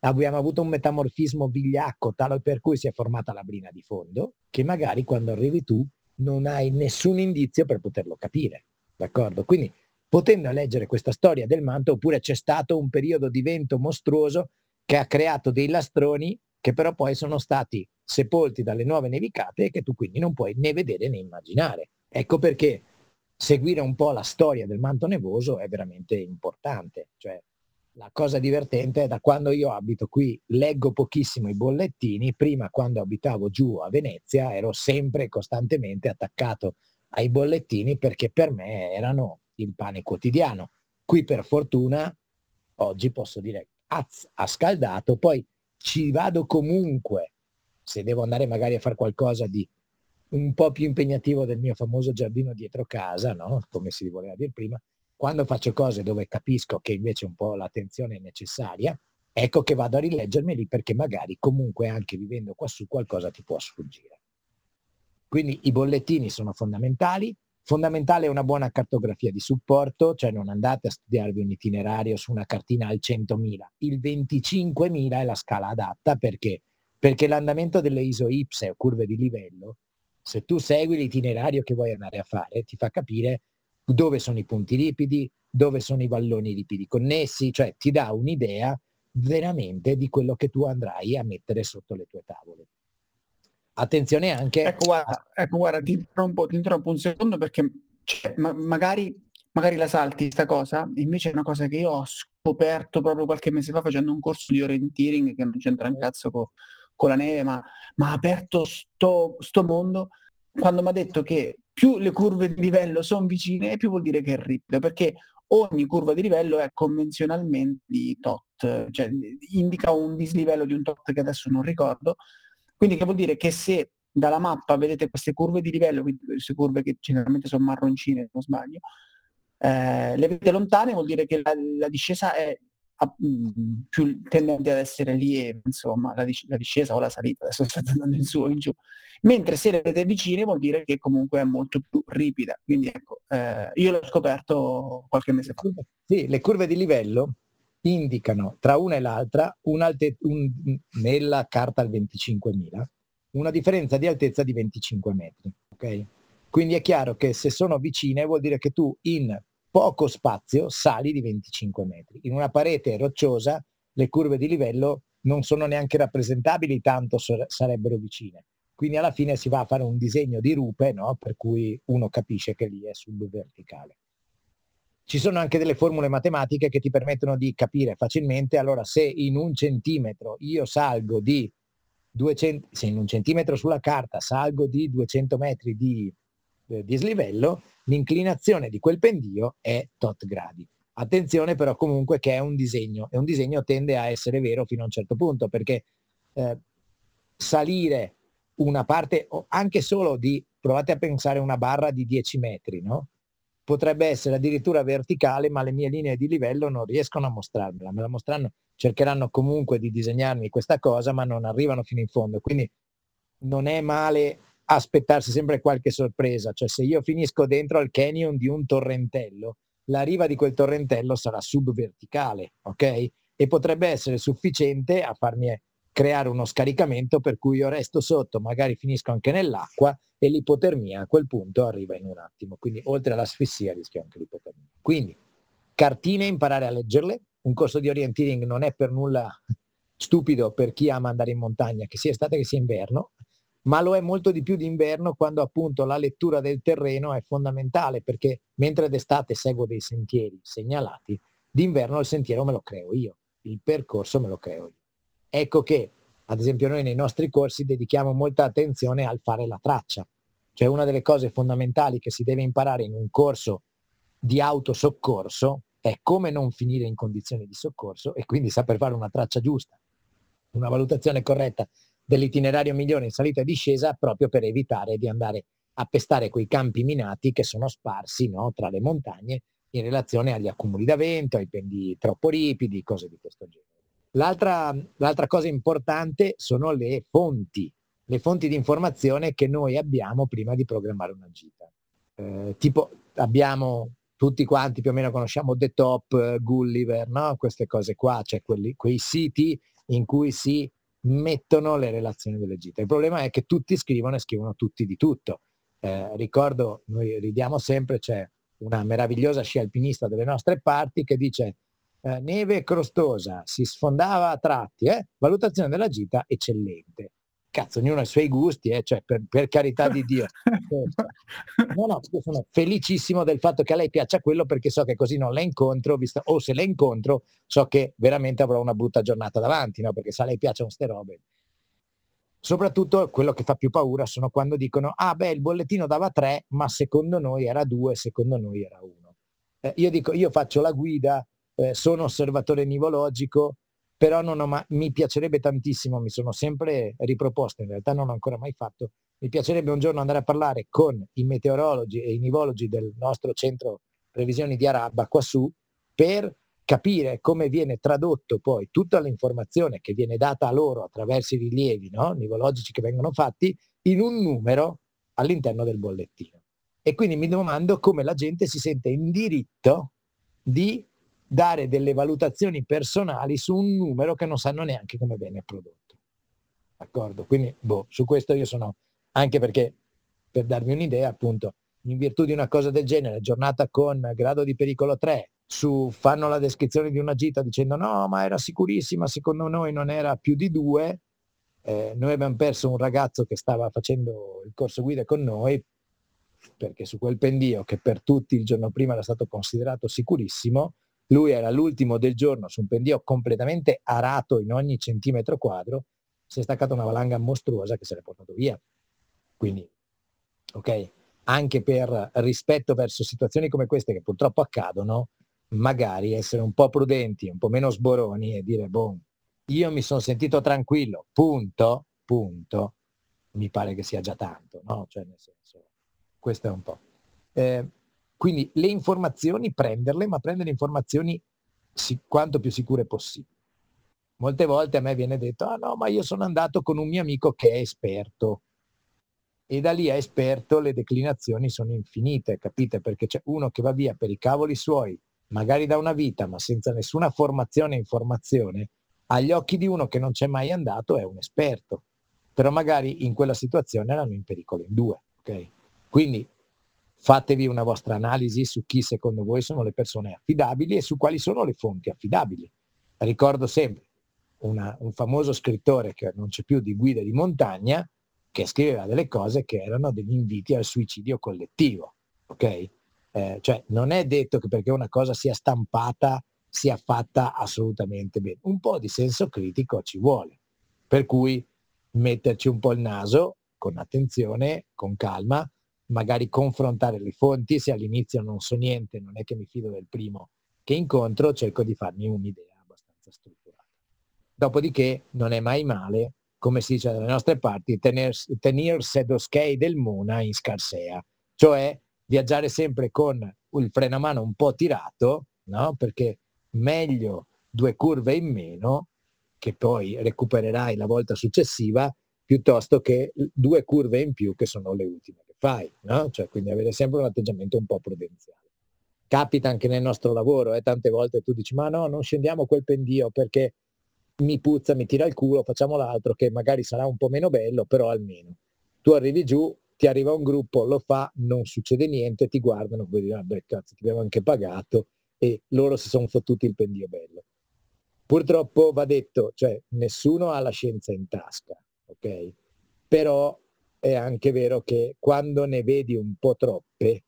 abbiamo avuto un metamorfismo vigliacco tale per cui si è formata la brina di fondo, che magari quando arrivi tu non hai nessun indizio per poterlo capire. D'accordo? Quindi potendo leggere questa storia del manto, oppure c'è stato un periodo di vento mostruoso che ha creato dei lastroni che però poi sono stati sepolti dalle nuove nevicate e che tu quindi non puoi né vedere né immaginare. Ecco perché seguire un po' la storia del manto nevoso è veramente importante. Cioè, la cosa divertente è da quando io abito qui, leggo pochissimo i bollettini, prima quando abitavo giù a Venezia ero sempre costantemente attaccato ai bollettini perché per me erano il pane quotidiano. Qui per fortuna oggi posso dire az, ha scaldato, poi ci vado comunque se devo andare magari a fare qualcosa di un po' più impegnativo del mio famoso giardino dietro casa, no? come si voleva dire prima, quando faccio cose dove capisco che invece un po' l'attenzione è necessaria, ecco che vado a rileggermeli perché magari comunque anche vivendo qua su qualcosa ti può sfuggire. Quindi i bollettini sono fondamentali, fondamentale è una buona cartografia di supporto, cioè non andate a studiarvi un itinerario su una cartina al 100.000, il 25.000 è la scala adatta perché? Perché l'andamento delle isoipse o curve di livello, se tu segui l'itinerario che vuoi andare a fare, ti fa capire dove sono i punti ripidi, dove sono i valloni ripidi connessi, cioè ti dà un'idea veramente di quello che tu andrai a mettere sotto le tue tavole. Attenzione anche... Ecco guarda, ecco, guarda ti, interrompo, ti, interrompo, un secondo perché cioè, ma, magari, magari la salti questa cosa, invece è una cosa che io ho scoperto proprio qualche mese fa facendo un corso di orienteering che non c'entra un cazzo con, con la neve, ma, ma ha aperto sto, sto mondo quando mi ha detto che più le curve di livello sono vicine, più vuol dire che è ripido, perché ogni curva di livello è convenzionalmente di tot, cioè indica un dislivello di un tot che adesso non ricordo, quindi che vuol dire che se dalla mappa vedete queste curve di livello, quindi queste curve che generalmente sono marroncine, se non sbaglio, eh, le vedete lontane, vuol dire che la, la discesa è a, mh, più tendente ad essere lieve, insomma, la, la, discesa o la salita, adesso sto andando in su o in giù mentre se le vedete vicine vuol dire che comunque è molto più ripida. Quindi ecco, eh, io l'ho scoperto qualche mese fa. Sì, le curve di livello indicano tra una e l'altra un alte- un, nella carta al 25.000 una differenza di altezza di 25 metri. Okay? Quindi è chiaro che se sono vicine vuol dire che tu in poco spazio sali di 25 metri. In una parete rocciosa le curve di livello non sono neanche rappresentabili, tanto sarebbero vicine. Quindi alla fine si va a fare un disegno di rupe, no? per cui uno capisce che lì è subverticale. Ci sono anche delle formule matematiche che ti permettono di capire facilmente, allora se in un centimetro io salgo di 200, se in un centimetro sulla carta salgo di 200 metri di dislivello, l'inclinazione di quel pendio è tot gradi. Attenzione però comunque che è un disegno e un disegno tende a essere vero fino a un certo punto perché eh, salire una parte, anche solo di, provate a pensare una barra di 10 metri, no? Potrebbe essere addirittura verticale, ma le mie linee di livello non riescono a mostrarmela, me la mostranno, cercheranno comunque di disegnarmi questa cosa, ma non arrivano fino in fondo. Quindi non è male aspettarsi sempre qualche sorpresa, cioè se io finisco dentro al canyon di un torrentello, la riva di quel torrentello sarà subverticale, ok? E potrebbe essere sufficiente a farmi creare uno scaricamento per cui io resto sotto, magari finisco anche nell'acqua e l'ipotermia a quel punto arriva in un attimo. Quindi oltre all'asfissia rischio anche l'ipotermia. Quindi cartine, imparare a leggerle. Un corso di orienteering non è per nulla stupido per chi ama andare in montagna, che sia estate che sia inverno, ma lo è molto di più d'inverno quando appunto la lettura del terreno è fondamentale perché mentre d'estate seguo dei sentieri segnalati, d'inverno il sentiero me lo creo io, il percorso me lo creo io. Ecco che, ad esempio, noi nei nostri corsi dedichiamo molta attenzione al fare la traccia. Cioè una delle cose fondamentali che si deve imparare in un corso di autosoccorso è come non finire in condizioni di soccorso e quindi saper fare una traccia giusta, una valutazione corretta dell'itinerario migliore in salita e discesa proprio per evitare di andare a pestare quei campi minati che sono sparsi no, tra le montagne in relazione agli accumuli da vento, ai pendi troppo ripidi, cose di questo genere. L'altra, l'altra cosa importante sono le fonti, le fonti di informazione che noi abbiamo prima di programmare una gita. Eh, tipo abbiamo tutti quanti più o meno conosciamo The Top, Gulliver, no? queste cose qua, cioè quelli, quei siti in cui si mettono le relazioni delle gite. Il problema è che tutti scrivono e scrivono tutti di tutto. Eh, ricordo, noi ridiamo sempre, c'è una meravigliosa sci alpinista delle nostre parti che dice eh, neve crostosa, si sfondava a tratti, eh? valutazione della gita eccellente. Cazzo, ognuno ha i suoi gusti, eh? cioè, per, per, carità di Dio. no, no, sono felicissimo del fatto che a lei piaccia quello perché so che così non la incontro, vista, o se la incontro so che veramente avrò una brutta giornata davanti, no? perché se a lei piacciono ste robe. Soprattutto quello che fa più paura sono quando dicono, ah beh, il bollettino dava 3, ma secondo noi era 2, secondo noi era 1. Eh, io dico, io faccio la guida, eh, sono osservatore nivologico, però ma- mi piacerebbe tantissimo, mi sono sempre riproposto, in realtà non ho ancora mai fatto, mi piacerebbe un giorno andare a parlare con i meteorologi e i nivologi del nostro centro previsioni di Arabba qua su per capire come viene tradotto poi tutta l'informazione che viene data a loro attraverso i rilievi no? nivologici che vengono fatti in un numero all'interno del bollettino. E quindi mi domando come la gente si sente in diritto di dare delle valutazioni personali su un numero che non sanno neanche come viene prodotto. D'accordo? Quindi, boh, su questo io sono, anche perché, per darvi un'idea, appunto, in virtù di una cosa del genere, giornata con grado di pericolo 3, su, fanno la descrizione di una gita dicendo no, ma era sicurissima, secondo noi non era più di due, eh, noi abbiamo perso un ragazzo che stava facendo il corso guida con noi, perché su quel pendio che per tutti il giorno prima era stato considerato sicurissimo, lui era l'ultimo del giorno su un pendio completamente arato in ogni centimetro quadro, si è staccata una valanga mostruosa che se l'è portato via. Quindi, ok, anche per rispetto verso situazioni come queste che purtroppo accadono, magari essere un po' prudenti, un po' meno sboroni e dire, boh, io mi sono sentito tranquillo, punto, punto, mi pare che sia già tanto, no? Cioè, nel senso, questo è un po'. Eh, quindi le informazioni prenderle, ma prendere informazioni si, quanto più sicure possibile. Molte volte a me viene detto, ah no, ma io sono andato con un mio amico che è esperto. E da lì a esperto le declinazioni sono infinite, capite? Perché c'è uno che va via per i cavoli suoi, magari da una vita, ma senza nessuna formazione e informazione, agli occhi di uno che non c'è mai andato è un esperto. Però magari in quella situazione erano in pericolo in due. Okay? Quindi fatevi una vostra analisi su chi secondo voi sono le persone affidabili e su quali sono le fonti affidabili. Ricordo sempre una, un famoso scrittore che non c'è più di guida di montagna che scriveva delle cose che erano degli inviti al suicidio collettivo. Ok? Eh, cioè non è detto che perché una cosa sia stampata sia fatta assolutamente bene. Un po' di senso critico ci vuole. Per cui metterci un po' il naso con attenzione, con calma, magari confrontare le fonti, se all'inizio non so niente, non è che mi fido del primo che incontro, cerco di farmi un'idea abbastanza strutturata. Dopodiché non è mai male, come si dice dalle nostre parti, tenersi, doschei del Mona in scarsea, cioè viaggiare sempre con il freno a mano un po' tirato, no? perché meglio due curve in meno, che poi recupererai la volta successiva, piuttosto che due curve in più che sono le ultime fai, no? Cioè, quindi avere sempre un atteggiamento un po' prudenziale. Capita anche nel nostro lavoro, eh, tante volte tu dici, ma no, non scendiamo quel pendio perché mi puzza, mi tira il culo, facciamo l'altro che magari sarà un po' meno bello, però almeno. Tu arrivi giù, ti arriva un gruppo, lo fa, non succede niente, ti guardano, poi dicono, beh cazzo, ti abbiamo anche pagato e loro si sono fottuti il pendio bello. Purtroppo va detto, cioè nessuno ha la scienza in tasca, ok? Però è anche vero che quando ne vedi un po' troppe,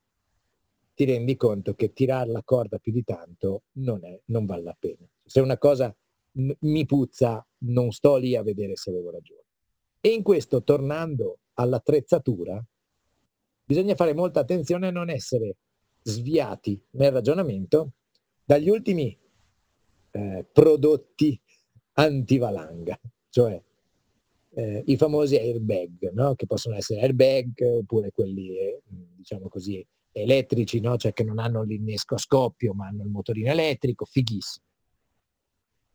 ti rendi conto che tirare la corda più di tanto non, è, non vale la pena. Se una cosa m- mi puzza, non sto lì a vedere se avevo ragione. E in questo, tornando all'attrezzatura, bisogna fare molta attenzione a non essere sviati nel ragionamento dagli ultimi eh, prodotti antivalanga, cioè eh, i famosi airbag, no? che possono essere airbag oppure quelli, eh, diciamo così, elettrici, no? cioè che non hanno l'innesco a scoppio ma hanno il motorino elettrico, fighissimo.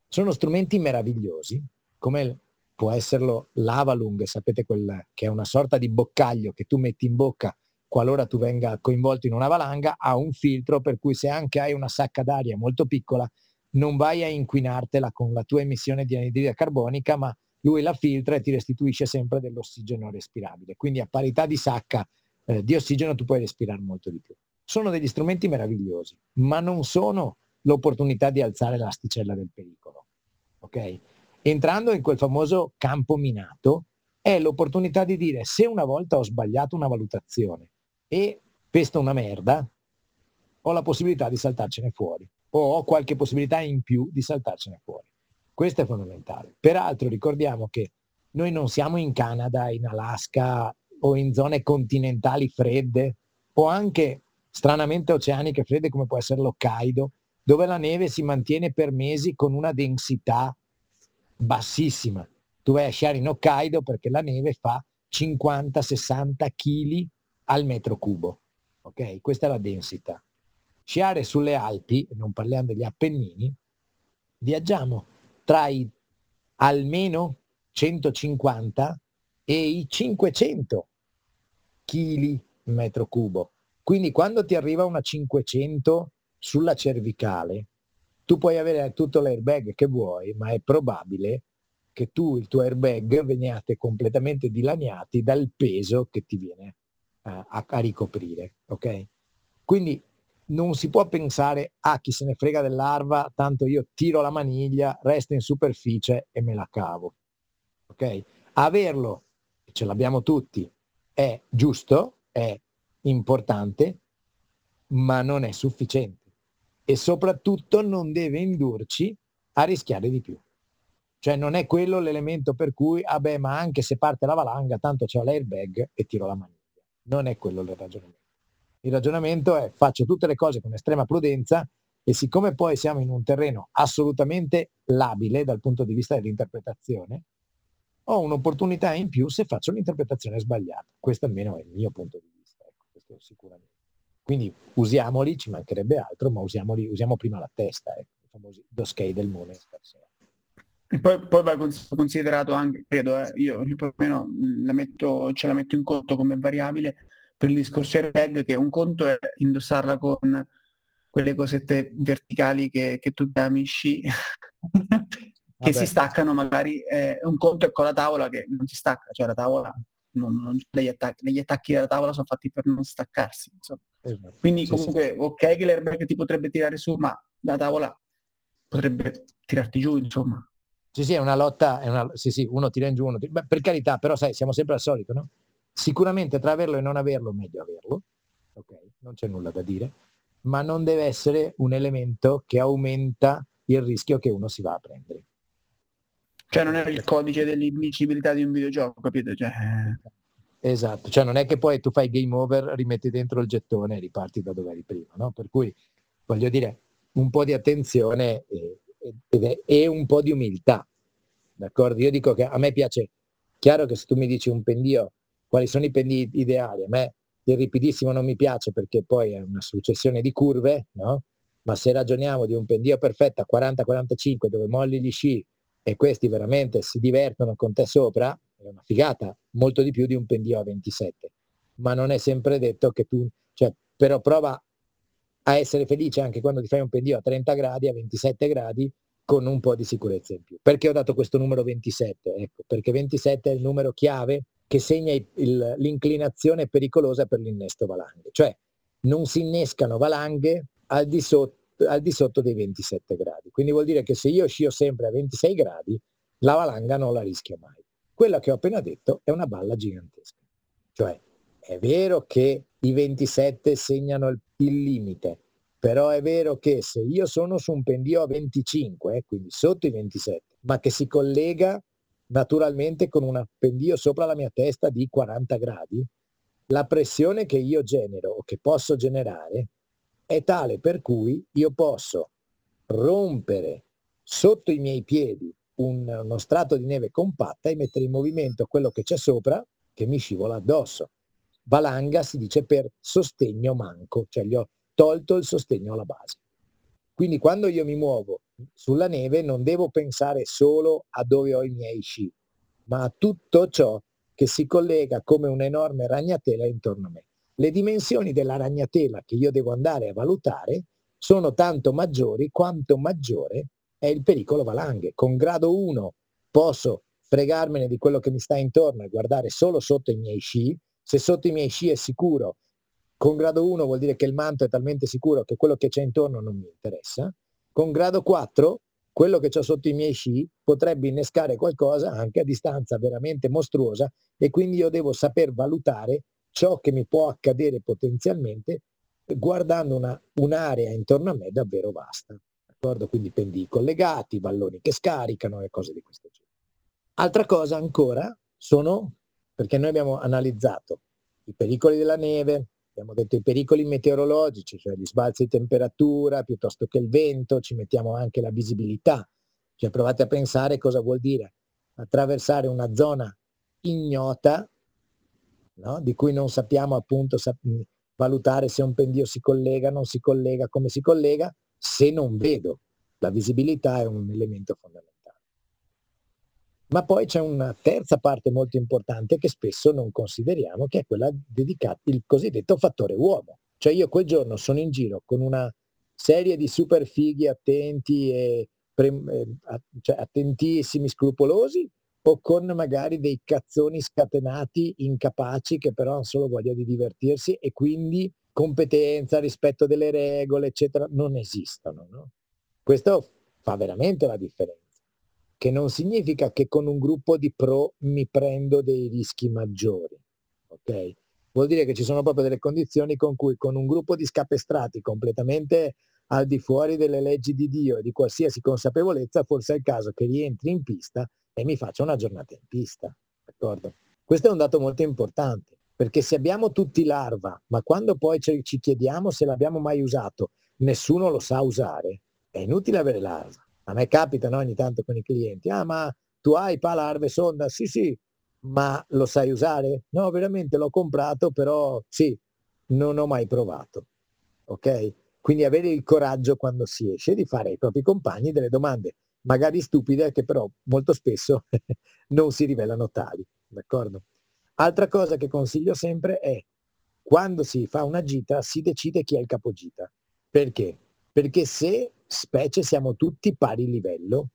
Sono strumenti meravigliosi, come può esserlo l'Avalung, sapete quel, che è una sorta di boccaglio che tu metti in bocca qualora tu venga coinvolto in una valanga, ha un filtro per cui se anche hai una sacca d'aria molto piccola, non vai a inquinartela con la tua emissione di anidride carbonica, ma lui la filtra e ti restituisce sempre dell'ossigeno respirabile. Quindi a parità di sacca eh, di ossigeno tu puoi respirare molto di più. Sono degli strumenti meravigliosi, ma non sono l'opportunità di alzare l'asticella del pericolo. Ok? Entrando in quel famoso campo minato, è l'opportunità di dire se una volta ho sbagliato una valutazione e pesta una merda, ho la possibilità di saltarcene fuori o ho qualche possibilità in più di saltarcene fuori. Questo è fondamentale. Peraltro ricordiamo che noi non siamo in Canada, in Alaska o in zone continentali fredde o anche stranamente oceaniche fredde come può essere l'Hokkaido, dove la neve si mantiene per mesi con una densità bassissima. Tu vai a sciare in Hokkaido perché la neve fa 50-60 kg al metro cubo. Ok? Questa è la densità. Sciare sulle Alpi, non parliamo degli Appennini, viaggiamo tra i almeno 150 e i 500 kg metro cubo. Quindi quando ti arriva una 500 sulla cervicale, tu puoi avere tutto l'airbag che vuoi, ma è probabile che tu, il tuo airbag, veniate completamente dilaniati dal peso che ti viene uh, a, a, ricoprire. Ok? Quindi non si può pensare a ah, chi se ne frega dell'arva, tanto io tiro la maniglia, resto in superficie e me la cavo. Ok? Averlo, ce l'abbiamo tutti, è giusto, è importante, ma non è sufficiente e soprattutto non deve indurci a rischiare di più. Cioè non è quello l'elemento per cui, vabbè, ah ma anche se parte la valanga, tanto c'ho l'airbag e tiro la maniglia. Non è quello il ragionamento. Il ragionamento è faccio tutte le cose con estrema prudenza e siccome poi siamo in un terreno assolutamente labile dal punto di vista dell'interpretazione, ho un'opportunità in più se faccio un'interpretazione sbagliata. Questo almeno è il mio punto di vista, ecco, questo sicuramente. Quindi usiamoli, ci mancherebbe altro, ma usiamoli, usiamo prima la testa, ecco, i famosi doskei del mondo. E poi, poi va considerato anche, credo, eh, io più o meno la metto, ce la metto in conto come variabile per il discorso airbag, che un conto è indossarla con quelle cosette verticali che, che tu chiami sci, che Vabbè. si staccano magari, eh, un conto è con la tavola che non si stacca, cioè la tavola, non, non, gli, attacchi, gli, attacchi, della tavola sono fatti per non staccarsi. Esatto. Quindi sì, comunque sì. ok che l'airbag ti potrebbe tirare su, ma la tavola potrebbe tirarti giù, insomma. Sì, sì, è una lotta, è una, sì, sì, uno tira in giù, uno tira... Beh, per carità, però sai, siamo sempre al solito, no? Sicuramente tra averlo e non averlo, meglio averlo, ok? Non c'è nulla da dire, ma non deve essere un elemento che aumenta il rischio che uno si va a prendere. Cioè non è il codice dell'invincibilità di un videogioco, capito? Cioè... Esatto, cioè non è che poi tu fai game over, rimetti dentro il gettone e riparti da dove eri prima, no? Per cui voglio dire, un po' di attenzione e, e, e un po' di umiltà, d'accordo? Io dico che a me piace, chiaro che se tu mi dici un pendio, quali sono i pendii ideali? A me il ripidissimo non mi piace perché poi è una successione di curve, no? Ma se ragioniamo di un pendio perfetto a 40-45 dove molli gli sci e questi veramente si divertono con te sopra, è una figata, molto di più di un pendio a 27. Ma non è sempre detto che tu, cioè, però prova a essere felice anche quando ti fai un pendio a 30 gradi, a 27 gradi, con un po' di sicurezza in più. Perché ho dato questo numero 27? Ecco, perché 27 è il numero chiave che segna il, l'inclinazione pericolosa per l'innesto valanghe. Cioè non si innescano valanghe al di sotto al di sotto dei 27 gradi. Quindi vuol dire che se io scio sempre a 26 gradi, la valanga non la rischio mai. Quella che ho appena detto è una balla gigantesca. Cioè, è vero che i 27 segnano il, il limite, però è vero che se io sono su un pendio a 25, eh, quindi sotto i 27, ma che si collega naturalmente con un pendio sopra la mia testa di 40 gradi, la pressione che io genero o che posso generare è tale per cui io posso rompere sotto i miei piedi un, uno strato di neve compatta e mettere in movimento quello che c'è sopra che mi scivola addosso. Valanga si dice per sostegno manco, cioè gli ho tolto il sostegno alla base. Quindi quando io mi muovo sulla neve non devo pensare solo a dove ho i miei sci, ma a tutto ciò che si collega come un'enorme ragnatela intorno a me le dimensioni della ragnatela che io devo andare a valutare sono tanto maggiori quanto maggiore è il pericolo valanghe. Con grado 1 posso fregarmene di quello che mi sta intorno e guardare solo sotto i miei sci. Se sotto i miei sci è sicuro, con grado 1 vuol dire che il manto è talmente sicuro che quello che c'è intorno non mi interessa. Con grado 4, quello che ho sotto i miei sci potrebbe innescare qualcosa anche a distanza veramente mostruosa e quindi io devo saper valutare ciò che mi può accadere potenzialmente guardando una, un'area intorno a me davvero vasta. D'accordo? Quindi pendii collegati, valloni che scaricano e cose di questo genere. Altra cosa ancora sono, perché noi abbiamo analizzato i pericoli della neve, abbiamo detto i pericoli meteorologici, cioè gli sbalzi di temperatura piuttosto che il vento, ci mettiamo anche la visibilità. Cioè provate a pensare cosa vuol dire attraversare una zona ignota, no? di cui non sappiamo appunto sap- valutare se un pendio si collega, non si collega, come si collega, se non vedo. La visibilità è un elemento fondamentale. Ma poi c'è una terza parte molto importante che spesso non consideriamo, che è quella dedicata al cosiddetto fattore uomo. Cioè io quel giorno sono in giro con una serie di super fighi attenti e pre, eh, cioè attentissimi, scrupolosi, o con magari dei cazzoni scatenati, incapaci, che però hanno solo voglia di divertirsi e quindi competenza, rispetto delle regole, eccetera, non esistono. No? Questo fa veramente la differenza, che non significa che con un gruppo di pro mi prendo dei rischi maggiori. ok? Vuol dire che ci sono proprio delle condizioni con cui con un gruppo di scapestrati completamente al di fuori delle leggi di Dio e di qualsiasi consapevolezza, forse è il caso che rientri in pista e mi faccia una giornata in pista. D'accordo? Questo è un dato molto importante, perché se abbiamo tutti larva, ma quando poi ci chiediamo se l'abbiamo mai usato, nessuno lo sa usare, è inutile avere larva. A me capita no, ogni tanto con i clienti, ah ma tu hai pa larve sonda? Sì, sì, ma lo sai usare? No, veramente l'ho comprato, però sì, non ho mai provato. Ok? Quindi avere il coraggio quando si esce di fare ai propri compagni delle domande magari stupide, che però molto spesso non si rivelano tali. D'accordo? Altra cosa che consiglio sempre è quando si fa una gita si decide chi è il capogita. Perché? Perché se, specie, siamo tutti pari livello,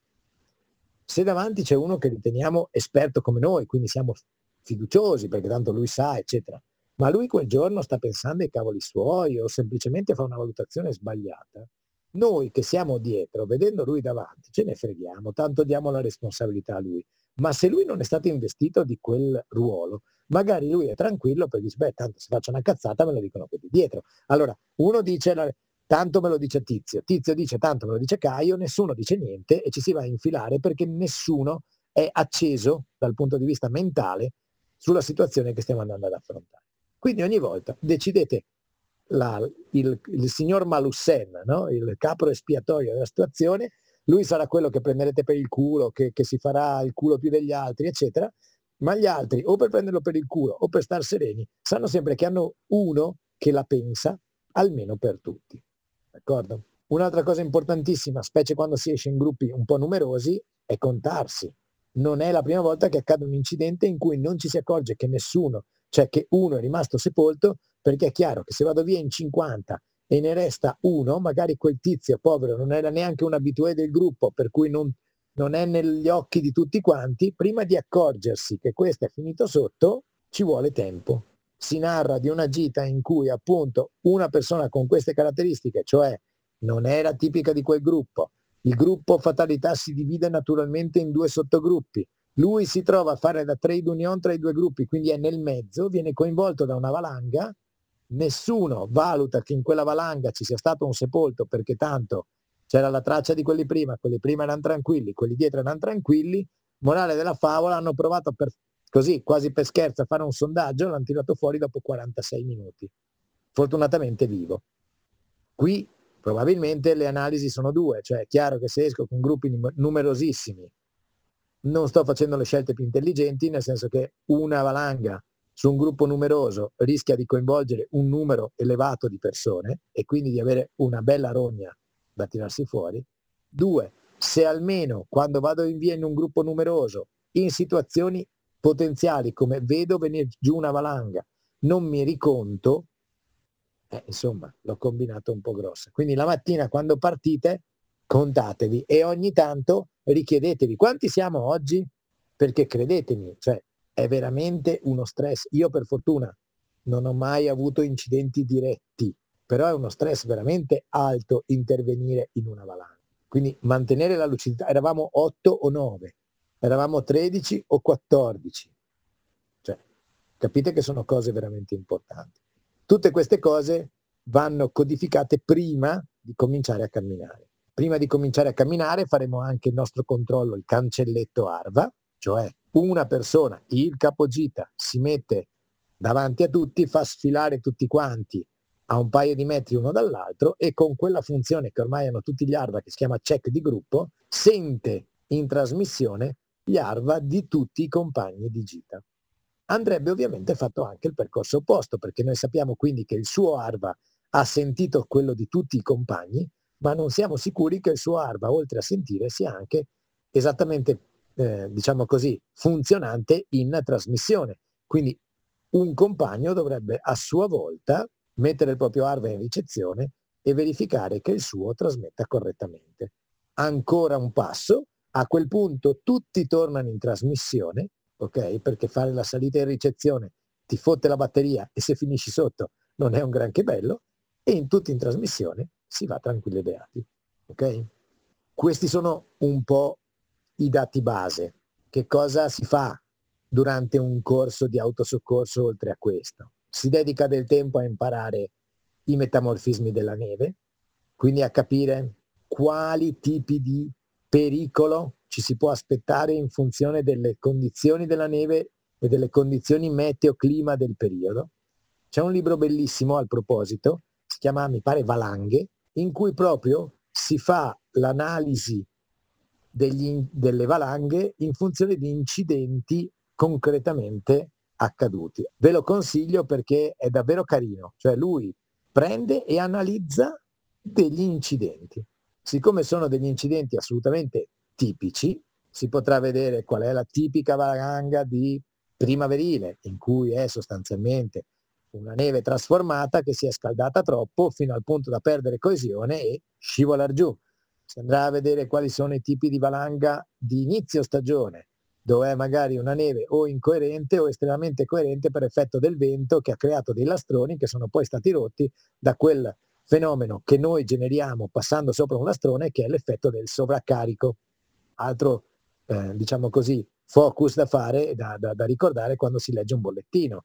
se davanti c'è uno che riteniamo esperto come noi, quindi siamo fiduciosi perché tanto lui sa, eccetera, ma lui quel giorno sta pensando ai cavoli suoi o semplicemente fa una valutazione sbagliata, noi che siamo dietro, vedendo lui davanti, ce ne freghiamo, tanto diamo la responsabilità a lui. Ma se lui non è stato investito di quel ruolo, magari lui è tranquillo perché dice, beh, tanto se faccio una cazzata me lo dicono quelli dietro. Allora, uno dice, tanto me lo dice Tizio, Tizio dice, tanto me lo dice Caio, nessuno dice niente e ci si va a infilare perché nessuno è acceso dal punto di vista mentale sulla situazione che stiamo andando ad affrontare. Quindi ogni volta decidete la, il, il, signor Malussen, no? il capo espiatorio della situazione, lui sarà quello che prenderete per il culo, che, che, si farà il culo più degli altri, eccetera, ma gli altri, o per prenderlo per il culo o per star sereni, sanno sempre che hanno uno che la pensa, almeno per tutti. D'accordo? Un'altra cosa importantissima, specie quando si esce in gruppi un po' numerosi, è contarsi. Non è la prima volta che accade un incidente in cui non ci si accorge che nessuno, cioè che uno è rimasto sepolto, perché è chiaro che se vado via in 50 e ne resta uno, magari quel tizio povero non era neanche un abitué del gruppo, per cui non, non è negli occhi di tutti quanti, prima di accorgersi che questo è finito sotto, ci vuole tempo. Si narra di una gita in cui appunto una persona con queste caratteristiche, cioè non era tipica di quel gruppo, il gruppo fatalità si divide naturalmente in due sottogruppi, lui si trova a fare da trade union tra i due gruppi, quindi è nel mezzo, viene coinvolto da una valanga. Nessuno valuta che in quella valanga ci sia stato un sepolto perché tanto c'era la traccia di quelli prima, quelli prima erano tranquilli, quelli dietro erano tranquilli, morale della favola, hanno provato per, così, quasi per scherzo, a fare un sondaggio, l'hanno tirato fuori dopo 46 minuti, fortunatamente vivo. Qui probabilmente le analisi sono due, cioè è chiaro che se esco con gruppi numerosissimi non sto facendo le scelte più intelligenti, nel senso che una valanga su un gruppo numeroso rischia di coinvolgere un numero elevato di persone e quindi di avere una bella rogna da tirarsi fuori. Due, se almeno quando vado in via in un gruppo numeroso, in situazioni potenziali come vedo venire giù una valanga, non mi riconto, eh, insomma, l'ho combinato un po' grossa. Quindi la mattina quando partite, contatevi e ogni tanto richiedetevi quanti siamo oggi, perché credetemi, cioè, è veramente uno stress. Io per fortuna non ho mai avuto incidenti diretti, però è uno stress veramente alto intervenire in una valanga. Quindi mantenere la lucidità, eravamo 8 o 9, eravamo 13 o 14. Cioè, capite che sono cose veramente importanti. Tutte queste cose vanno codificate prima di cominciare a camminare. Prima di cominciare a camminare faremo anche il nostro controllo, il cancelletto ARVA, cioè una persona, il capogita, si mette davanti a tutti, fa sfilare tutti quanti a un paio di metri uno dall'altro e con quella funzione che ormai hanno tutti gli ARVA che si chiama check di gruppo, sente in trasmissione gli ARVA di tutti i compagni di gita. Andrebbe ovviamente fatto anche il percorso opposto, perché noi sappiamo quindi che il suo ARVA ha sentito quello di tutti i compagni, ma non siamo sicuri che il suo ARVA, oltre a sentire, sia anche esattamente, eh, diciamo così, funzionante in trasmissione. Quindi un compagno dovrebbe a sua volta mettere il proprio ARVA in ricezione e verificare che il suo trasmetta correttamente. Ancora un passo, a quel punto tutti tornano in trasmissione, ok? Perché fare la salita in ricezione ti fotte la batteria e se finisci sotto non è un granché bello, e in tutti in trasmissione si va tranquilli e beati, ok? Questi sono un po' i dati base. Che cosa si fa durante un corso di autosoccorso oltre a questo? Si dedica del tempo a imparare i metamorfismi della neve, quindi a capire quali tipi di pericolo ci si può aspettare in funzione delle condizioni della neve e delle condizioni meteo-clima del periodo. C'è un libro bellissimo al proposito, si chiama, mi pare, Valanghe, in cui proprio si fa l'analisi degli, delle valanghe in funzione di incidenti concretamente accaduti. Ve lo consiglio perché è davvero carino, cioè lui prende e analizza degli incidenti. Siccome sono degli incidenti assolutamente tipici, si potrà vedere qual è la tipica valanga di primaverile, in cui è sostanzialmente una neve trasformata che si è scaldata troppo fino al punto da perdere coesione e scivolare giù. Si andrà a vedere quali sono i tipi di valanga di inizio stagione, dove è magari una neve o incoerente o estremamente coerente per effetto del vento che ha creato dei lastroni che sono poi stati rotti da quel fenomeno che noi generiamo passando sopra un lastrone che è l'effetto del sovraccarico. Altro, eh, diciamo così, focus da fare, da, da, da ricordare quando si legge un bollettino.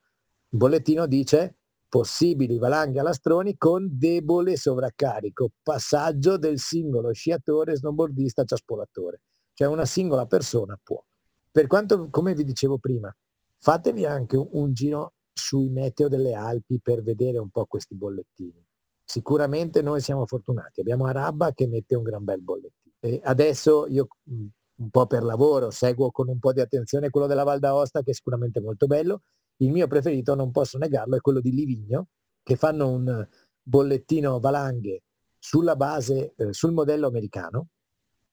Il bollettino dice possibili valanghe a lastroni con debole sovraccarico, passaggio del singolo sciatore, snowboardista, ciaspolatore. Cioè una singola persona può. Per quanto, come vi dicevo prima, fatevi anche un, un giro sui meteo delle Alpi per vedere un po' questi bollettini. Sicuramente noi siamo fortunati, abbiamo Arabba che mette un gran bel bollettino. E adesso io un po' per lavoro seguo con un po' di attenzione quello della Val d'Aosta che è sicuramente molto bello. Il mio preferito, non posso negarlo, è quello di Livigno, che fanno un bollettino valanghe sulla base, eh, sul modello americano.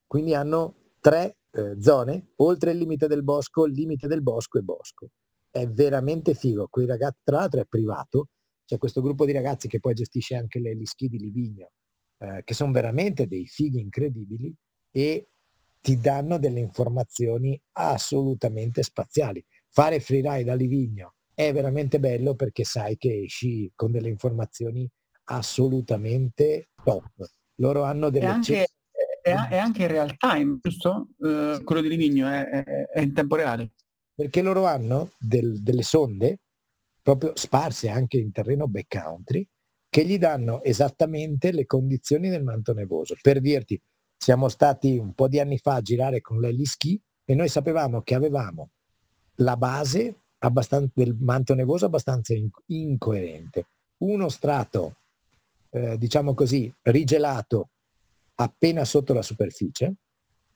Quindi hanno tre eh, zone, oltre il limite del bosco, il limite del bosco e bosco. È veramente figo. Quei ragazzi, tra l'altro è privato, c'è questo gruppo di ragazzi che poi gestisce anche le lischi di Livigno, eh, che sono veramente dei fighi incredibili e ti danno delle informazioni assolutamente spaziali. Fare freeride a Livigno è veramente bello perché sai che esci con delle informazioni assolutamente top. Loro hanno delle... Anche, è, è anche in real time, giusto? Uh, quello di Livigno è, è, è, in tempo reale. Perché loro hanno del, delle sonde proprio sparse anche in terreno backcountry che gli danno esattamente le condizioni del manto nevoso. Per dirti, siamo stati un po' di anni fa a girare con l'Ellie Ski e noi sapevamo che avevamo la base del manto nevoso abbastanza in, incoerente. Uno strato, eh, diciamo così, rigelato appena sotto la superficie,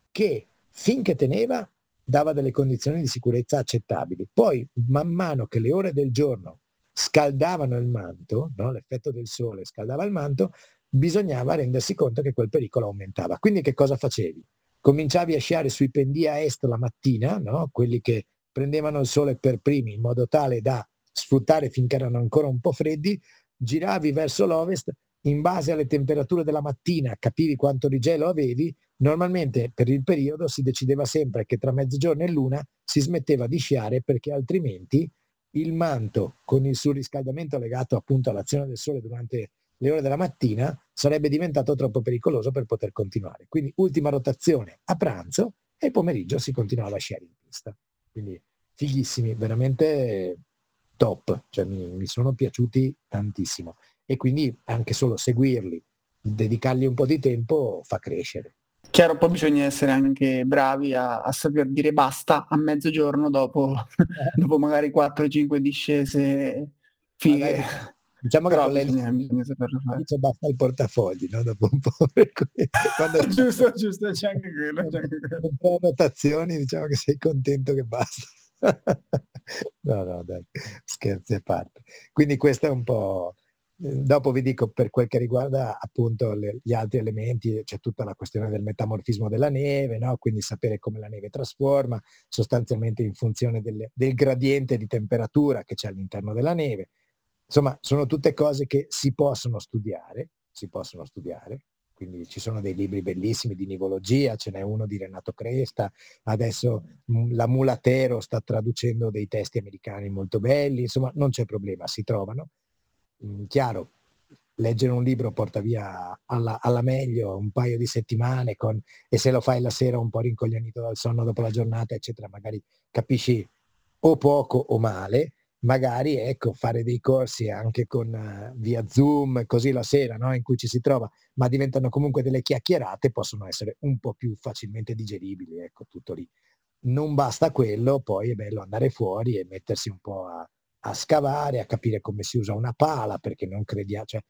che finché teneva dava delle condizioni di sicurezza accettabili. Poi, man mano che le ore del giorno scaldavano il manto, no? l'effetto del sole scaldava il manto, bisognava rendersi conto che quel pericolo aumentava. Quindi che cosa facevi? Cominciavi a sciare sui pendii a est la mattina, no? quelli che prendevano il sole per primi in modo tale da sfruttare finché erano ancora un po' freddi, giravi verso l'ovest, in base alle temperature della mattina capivi quanto di gelo avevi, normalmente per il periodo si decideva sempre che tra mezzogiorno e l'una si smetteva di sciare perché altrimenti il manto con il surriscaldamento legato appunto all'azione del sole durante le ore della mattina sarebbe diventato troppo pericoloso per poter continuare. Quindi ultima rotazione a pranzo e il pomeriggio si continuava a sciare in pista. Quindi fighissimi, veramente top, cioè mi, mi sono piaciuti tantissimo e quindi anche solo seguirli, dedicargli un po' di tempo fa crescere. Chiaro, poi bisogna essere anche bravi a, a saper dire basta a mezzogiorno dopo, dopo magari 4-5 discese fighe. Magari, diciamo che Però bisogna, bisogna saperlo fare. Basta il portafogli, no? Dopo un po'. Quando... giusto, giusto, c'è anche quello. C'è anche quello. Un po' notazioni, diciamo che sei contento che basta. no, no, dai, scherzi a parte. Quindi questo è un po' Dopo vi dico per quel che riguarda appunto le, gli altri elementi, c'è tutta la questione del metamorfismo della neve, no? quindi sapere come la neve trasforma, sostanzialmente in funzione del, del gradiente di temperatura che c'è all'interno della neve. Insomma, sono tutte cose che si possono studiare, si possono studiare, quindi ci sono dei libri bellissimi di nivologia, ce n'è uno di Renato Cresta, adesso la Mulatero sta traducendo dei testi americani molto belli, insomma non c'è problema, si trovano Mm, chiaro, leggere un libro porta via alla, alla, meglio un paio di settimane con, e se lo fai la sera un po' rincoglionito dal sonno dopo la giornata, eccetera, magari capisci o poco o male, magari ecco, fare dei corsi anche con uh, via Zoom, così la sera no? in cui ci si trova, ma diventano comunque delle chiacchierate, possono essere un po' più facilmente digeribili, ecco, tutto lì. Non basta quello, poi è bello andare fuori e mettersi un po' a, a scavare, a capire come si usa una pala, perché non crediamo, cioè,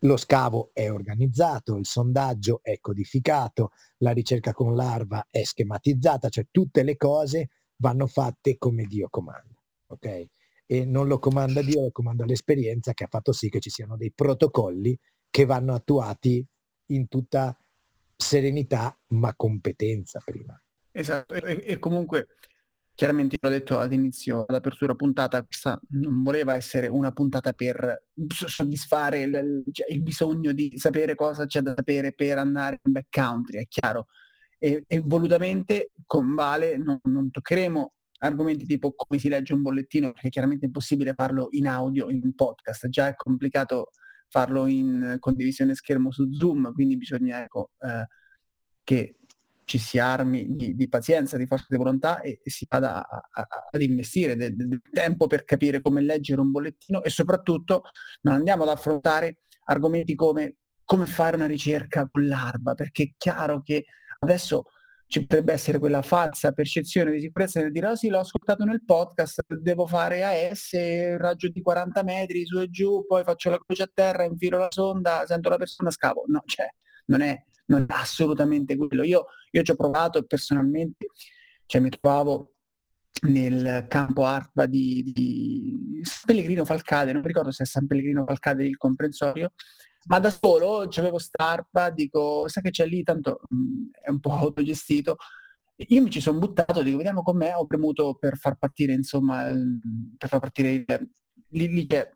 lo scavo è organizzato, il sondaggio è codificato, la ricerca con larva è schematizzata, cioè tutte le cose vanno fatte come Dio comanda, ok? E non lo comanda Dio, lo comanda l'esperienza che ha fatto sì che ci siano dei protocolli che vanno attuati in tutta serenità ma competenza prima. Esatto, e, e comunque Chiaramente l'ho detto all'inizio, all'apertura puntata, questa non voleva essere una puntata per soddisfare il, cioè, il bisogno di sapere cosa c'è da sapere per andare in backcountry, è chiaro. E, e volutamente con Vale non, non toccheremo argomenti tipo come si legge un bollettino, perché chiaramente è impossibile farlo in audio, in podcast, già è complicato farlo in condivisione schermo su Zoom, quindi bisogna ecco, eh, che ci si armi di, di, pazienza, di forza di volontà e, e si vada ad investire del, del, tempo per capire come leggere un bollettino e soprattutto non andiamo ad affrontare argomenti come come fare una ricerca con l'arba, perché è chiaro che adesso ci potrebbe essere quella falsa percezione di sicurezza nel dire, oh sì, l'ho ascoltato nel podcast, devo fare AS, raggio di 40 metri su e giù, poi faccio la croce a terra, infilo la sonda, sento la persona, scavo. No, cioè, non è, non è assolutamente quello. Io, io ci ho provato personalmente, cioè mi trovavo nel campo ARPA di, di San Pellegrino Falcade, non ricordo se è San Pellegrino Falcade il comprensorio, ma da solo c'avevo starpa, dico, sai che c'è lì, tanto mh, mm, è un po' autogestito. Io mi ci sono buttato, dico, vediamo com'è, ho premuto per far partire, insomma, per far partire lì, lì c'è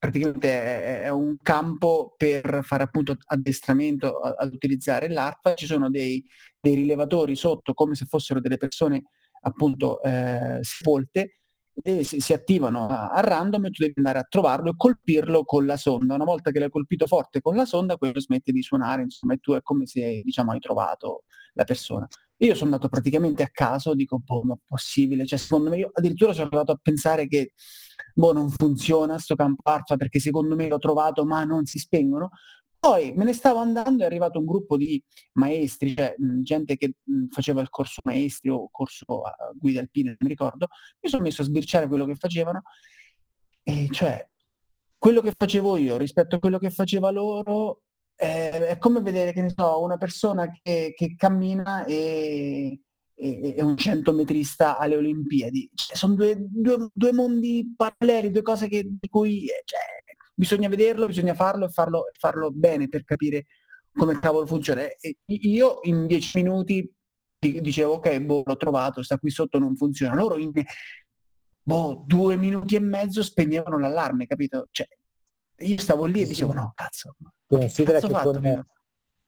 praticamente è, un campo per fare appunto addestramento ad utilizzare l'ARPA, ci sono dei, dei, rilevatori sotto come se fossero delle persone appunto eh, sepolte e si, si attivano a, a, random e tu devi andare a trovarlo e colpirlo con la sonda. Una volta che l'hai colpito forte con la sonda, quello smette di suonare, insomma, e tu è come se diciamo hai trovato la persona. Io sono andato praticamente a caso, dico, boh, ma possibile? Cioè, secondo me, io addirittura sono arrivato a pensare che, boh, non funziona sto campo ARFA perché secondo me l'ho trovato ma non si spengono. Poi me ne stavo andando, è arrivato un gruppo di maestri, cioè gente che faceva il corso maestri o corso uh, guida alpine, non mi ricordo, mi sono messo a sbirciare quello che facevano e cioè quello che facevo io rispetto a quello che faceva loro eh, è come vedere, che ne so, una persona che, che cammina e, e, un centometrista alle Olimpiadi. Cioè, sono due, due, due, mondi paralleli, due cose che, di cui cioè, bisogna vederlo, bisogna farlo e farlo, farlo, bene per capire come cavolo funziona. E io in dieci minuti dicevo ok, boh, l'ho trovato, sta qui sotto, non funziona. Loro in boh, due minuti e mezzo spegnevano l'allarme, capito? Cioè, io stavo lì e dicevo no, cazzo. Considera che con,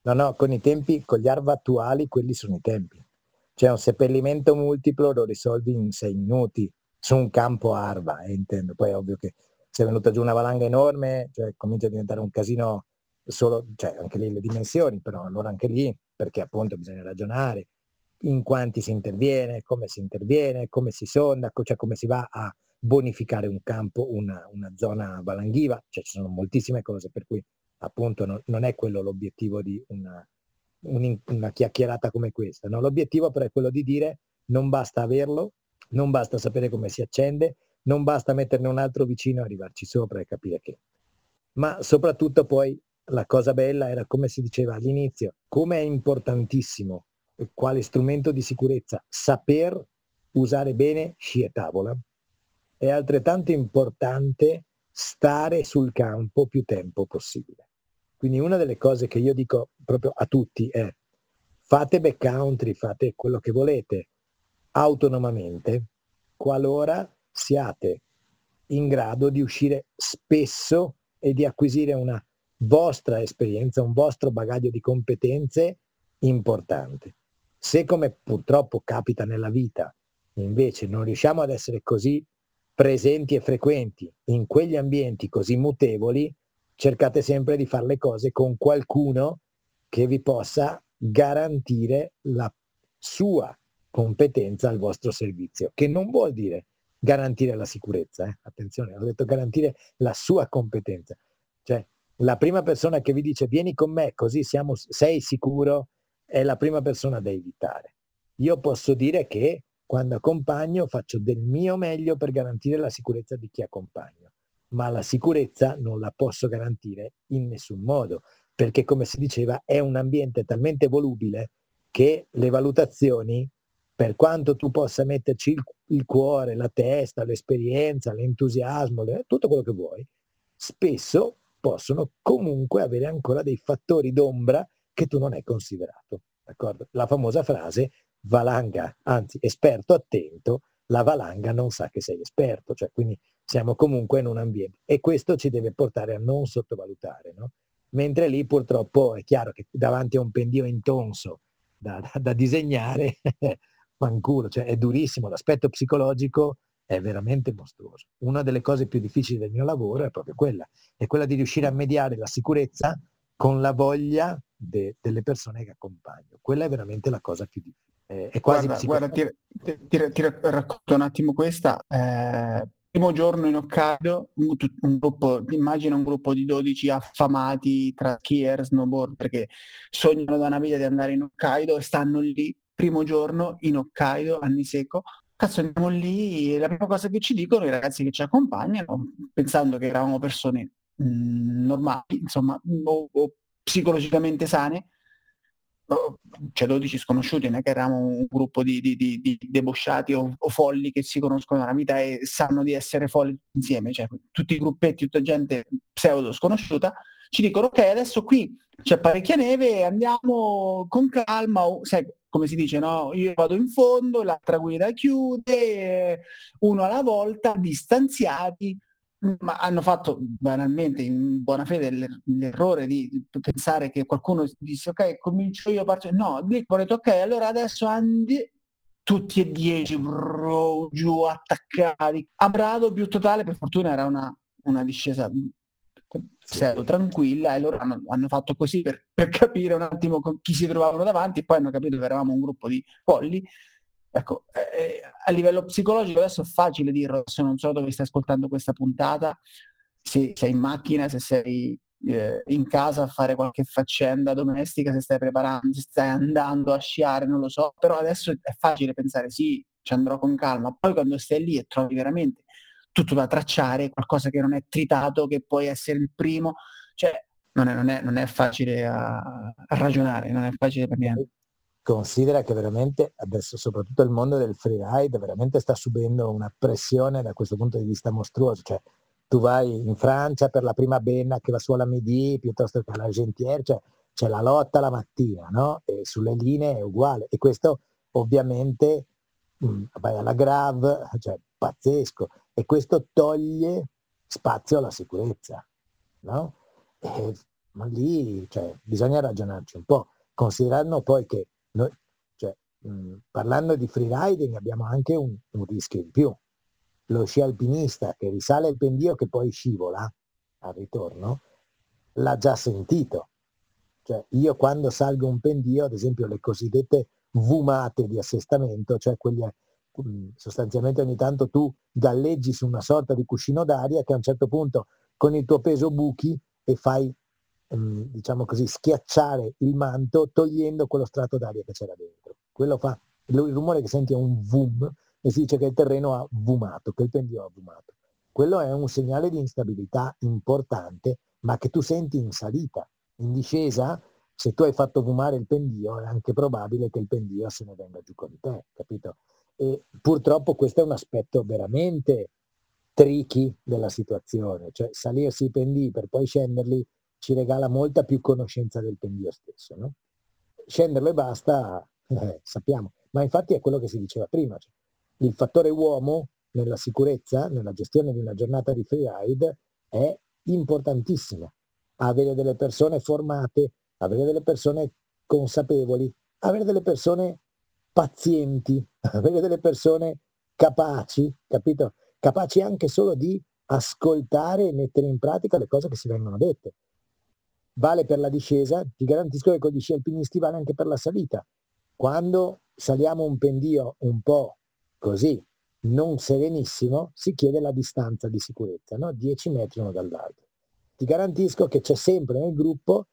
no, no, con i tempi, con gli ARVA attuali, quelli sono i tempi. Cioè un seppellimento multiplo lo risolvi in sei minuti su un campo ARVA, eh, intendo. Poi è ovvio che se è venuta giù una valanga enorme, cioè, comincia a diventare un casino solo, cioè anche lì le dimensioni, però allora anche lì, perché appunto bisogna ragionare in quanti si interviene, come si interviene, come si sonda, cioè come si va a bonificare un campo, una, una zona valanghiva, cioè ci sono moltissime cose per cui appunto non, non è quello l'obiettivo di una, un, una chiacchierata come questa, no? l'obiettivo però è quello di dire non basta averlo, non basta sapere come si accende, non basta metterne un altro vicino, arrivarci sopra e capire che. Ma soprattutto poi la cosa bella era, come si diceva all'inizio, come è importantissimo quale strumento di sicurezza saper usare bene sci e tavola, è altrettanto importante stare sul campo più tempo possibile. Quindi una delle cose che io dico proprio a tutti è fate backcountry, fate quello che volete autonomamente, qualora siate in grado di uscire spesso e di acquisire una vostra esperienza, un vostro bagaglio di competenze importante. Se come purtroppo capita nella vita, invece non riusciamo ad essere così presenti e frequenti in quegli ambienti così mutevoli, cercate sempre di fare le cose con qualcuno che vi possa garantire la sua competenza al vostro servizio, che non vuol dire garantire la sicurezza, eh? attenzione, ho detto garantire la sua competenza. Cioè, la prima persona che vi dice vieni con me così siamo, sei sicuro è la prima persona da evitare. Io posso dire che quando accompagno faccio del mio meglio per garantire la sicurezza di chi accompagno, ma la sicurezza non la posso garantire in nessun modo, perché come si diceva è un ambiente talmente volubile che le valutazioni, per quanto tu possa metterci il, il cuore, la testa, l'esperienza, l'entusiasmo, le, tutto quello che vuoi, spesso possono comunque avere ancora dei fattori d'ombra che tu non hai considerato. D'accordo? La famosa frase valanga, anzi esperto attento, la valanga non sa che sei esperto, cioè quindi siamo comunque in un ambiente e questo ci deve portare a non sottovalutare, no? Mentre lì purtroppo è chiaro che davanti a un pendio intonso da, da, da disegnare, fanculo, cioè è durissimo, l'aspetto psicologico è veramente mostruoso. Una delle cose più difficili del mio lavoro è proprio quella, è quella di riuscire a mediare la sicurezza con la voglia de, delle persone che accompagno. Quella è veramente la cosa più difficile. Eh, è quasi guarda, guarda ti, ti, ti, racconto un attimo questa. Eh, primo giorno in Hokkaido, un, un, gruppo, immagina un gruppo di 12 affamati tra skier, snowboard, perché sognano da una vita di andare in Hokkaido e stanno lì, primo giorno in Hokkaido, anni secco, cazzo andiamo lì, la prima cosa che ci dicono i ragazzi che ci accompagnano, pensando che eravamo persone mh, mm, normali, insomma, o, o psicologicamente sane, cioè 12 sconosciuti, non è che eravamo un gruppo di, di, di, di debosciati o, o, folli che si conoscono nella vita e sanno di essere folli insieme, cioè tutti i gruppetti, tutta gente pseudo sconosciuta, ci dicono ok adesso qui c'è parecchia neve, andiamo con calma, o, sai, come si dice, no? Io vado in fondo, l'altra guida chiude, uno alla volta, distanziati, ma hanno fatto banalmente in buona fede l'errore di pensare che qualcuno disse ok comincio io parto no lì ho detto ok allora adesso andi tutti e dieci bro, giù attaccati. A brado più totale per fortuna era una, una discesa pseudo tranquilla e loro hanno, hanno fatto così per, per, capire un attimo chi si trovavano davanti e poi hanno capito che eravamo un gruppo di polli Ecco, eh, a livello psicologico adesso è facile dirlo, adesso non so dove stai ascoltando questa puntata, se sei in macchina, se sei eh, in casa a fare qualche faccenda domestica, se stai preparando, se stai andando a sciare, non lo so, però adesso è facile pensare sì, ci andrò con calma, poi quando stai lì e trovi veramente tutto da tracciare, qualcosa che non è tritato, che puoi essere il primo, cioè non è, non è, non è facile a, a ragionare, non è facile per niente considera che veramente adesso soprattutto il mondo del freeride veramente sta subendo una pressione da questo punto di vista mostruoso, cioè tu vai in Francia per la prima benna che va su alla Midi piuttosto che alla Gentière, cioè c'è la lotta la mattina, no? E sulle linee è uguale e questo ovviamente mh, mm, vai alla Grav, cioè pazzesco e questo toglie spazio alla sicurezza. no? E, ma lì cioè, bisogna ragionarci un po', considerando poi che noi, cioè, mh, parlando di freeriding abbiamo anche un, un rischio in più. Lo sci alpinista che risale il pendio che poi scivola al ritorno, l'ha già sentito. Cioè, io quando salgo un pendio, ad esempio le cosiddette vumate di assestamento, cioè quelle mm, sostanzialmente ogni tanto tu galleggi su una sorta di cuscino d'aria che a un certo punto con il tuo peso buchi e fai, mm, diciamo così, schiacciare il manto togliendo quello strato d'aria che c'era dentro. Quello fa, il rumore che senti è un vum e si dice che il terreno ha vumato, che il pendio ha vumato. Quello è un segnale di instabilità importante, ma che tu senti in salita. In discesa se tu hai fatto fumare il pendio è anche probabile che il pendio se ne venga giù con te, capito? E purtroppo questo è un aspetto veramente tricky della situazione, cioè salirsi i pendii per poi scenderli ci regala molta più conoscenza del pendio stesso, no? Scenderlo e basta, eh, sappiamo, ma infatti è quello che si diceva prima, cioè, il fattore uomo nella sicurezza, nella gestione di una giornata di freeride è importantissimo. Avere delle persone formate, avere delle persone consapevoli, avere delle persone pazienti, avere delle persone capaci, capito? Capaci anche solo di ascoltare e mettere in pratica le cose che si vengono dette. Vale per la discesa, ti garantisco che con gli sci alpinisti vale anche per la salita. Quando saliamo un pendio un po' così, non serenissimo, si chiede la distanza di sicurezza, no? 10 metri uno dall'altro. Ti garantisco che c'è sempre nel gruppo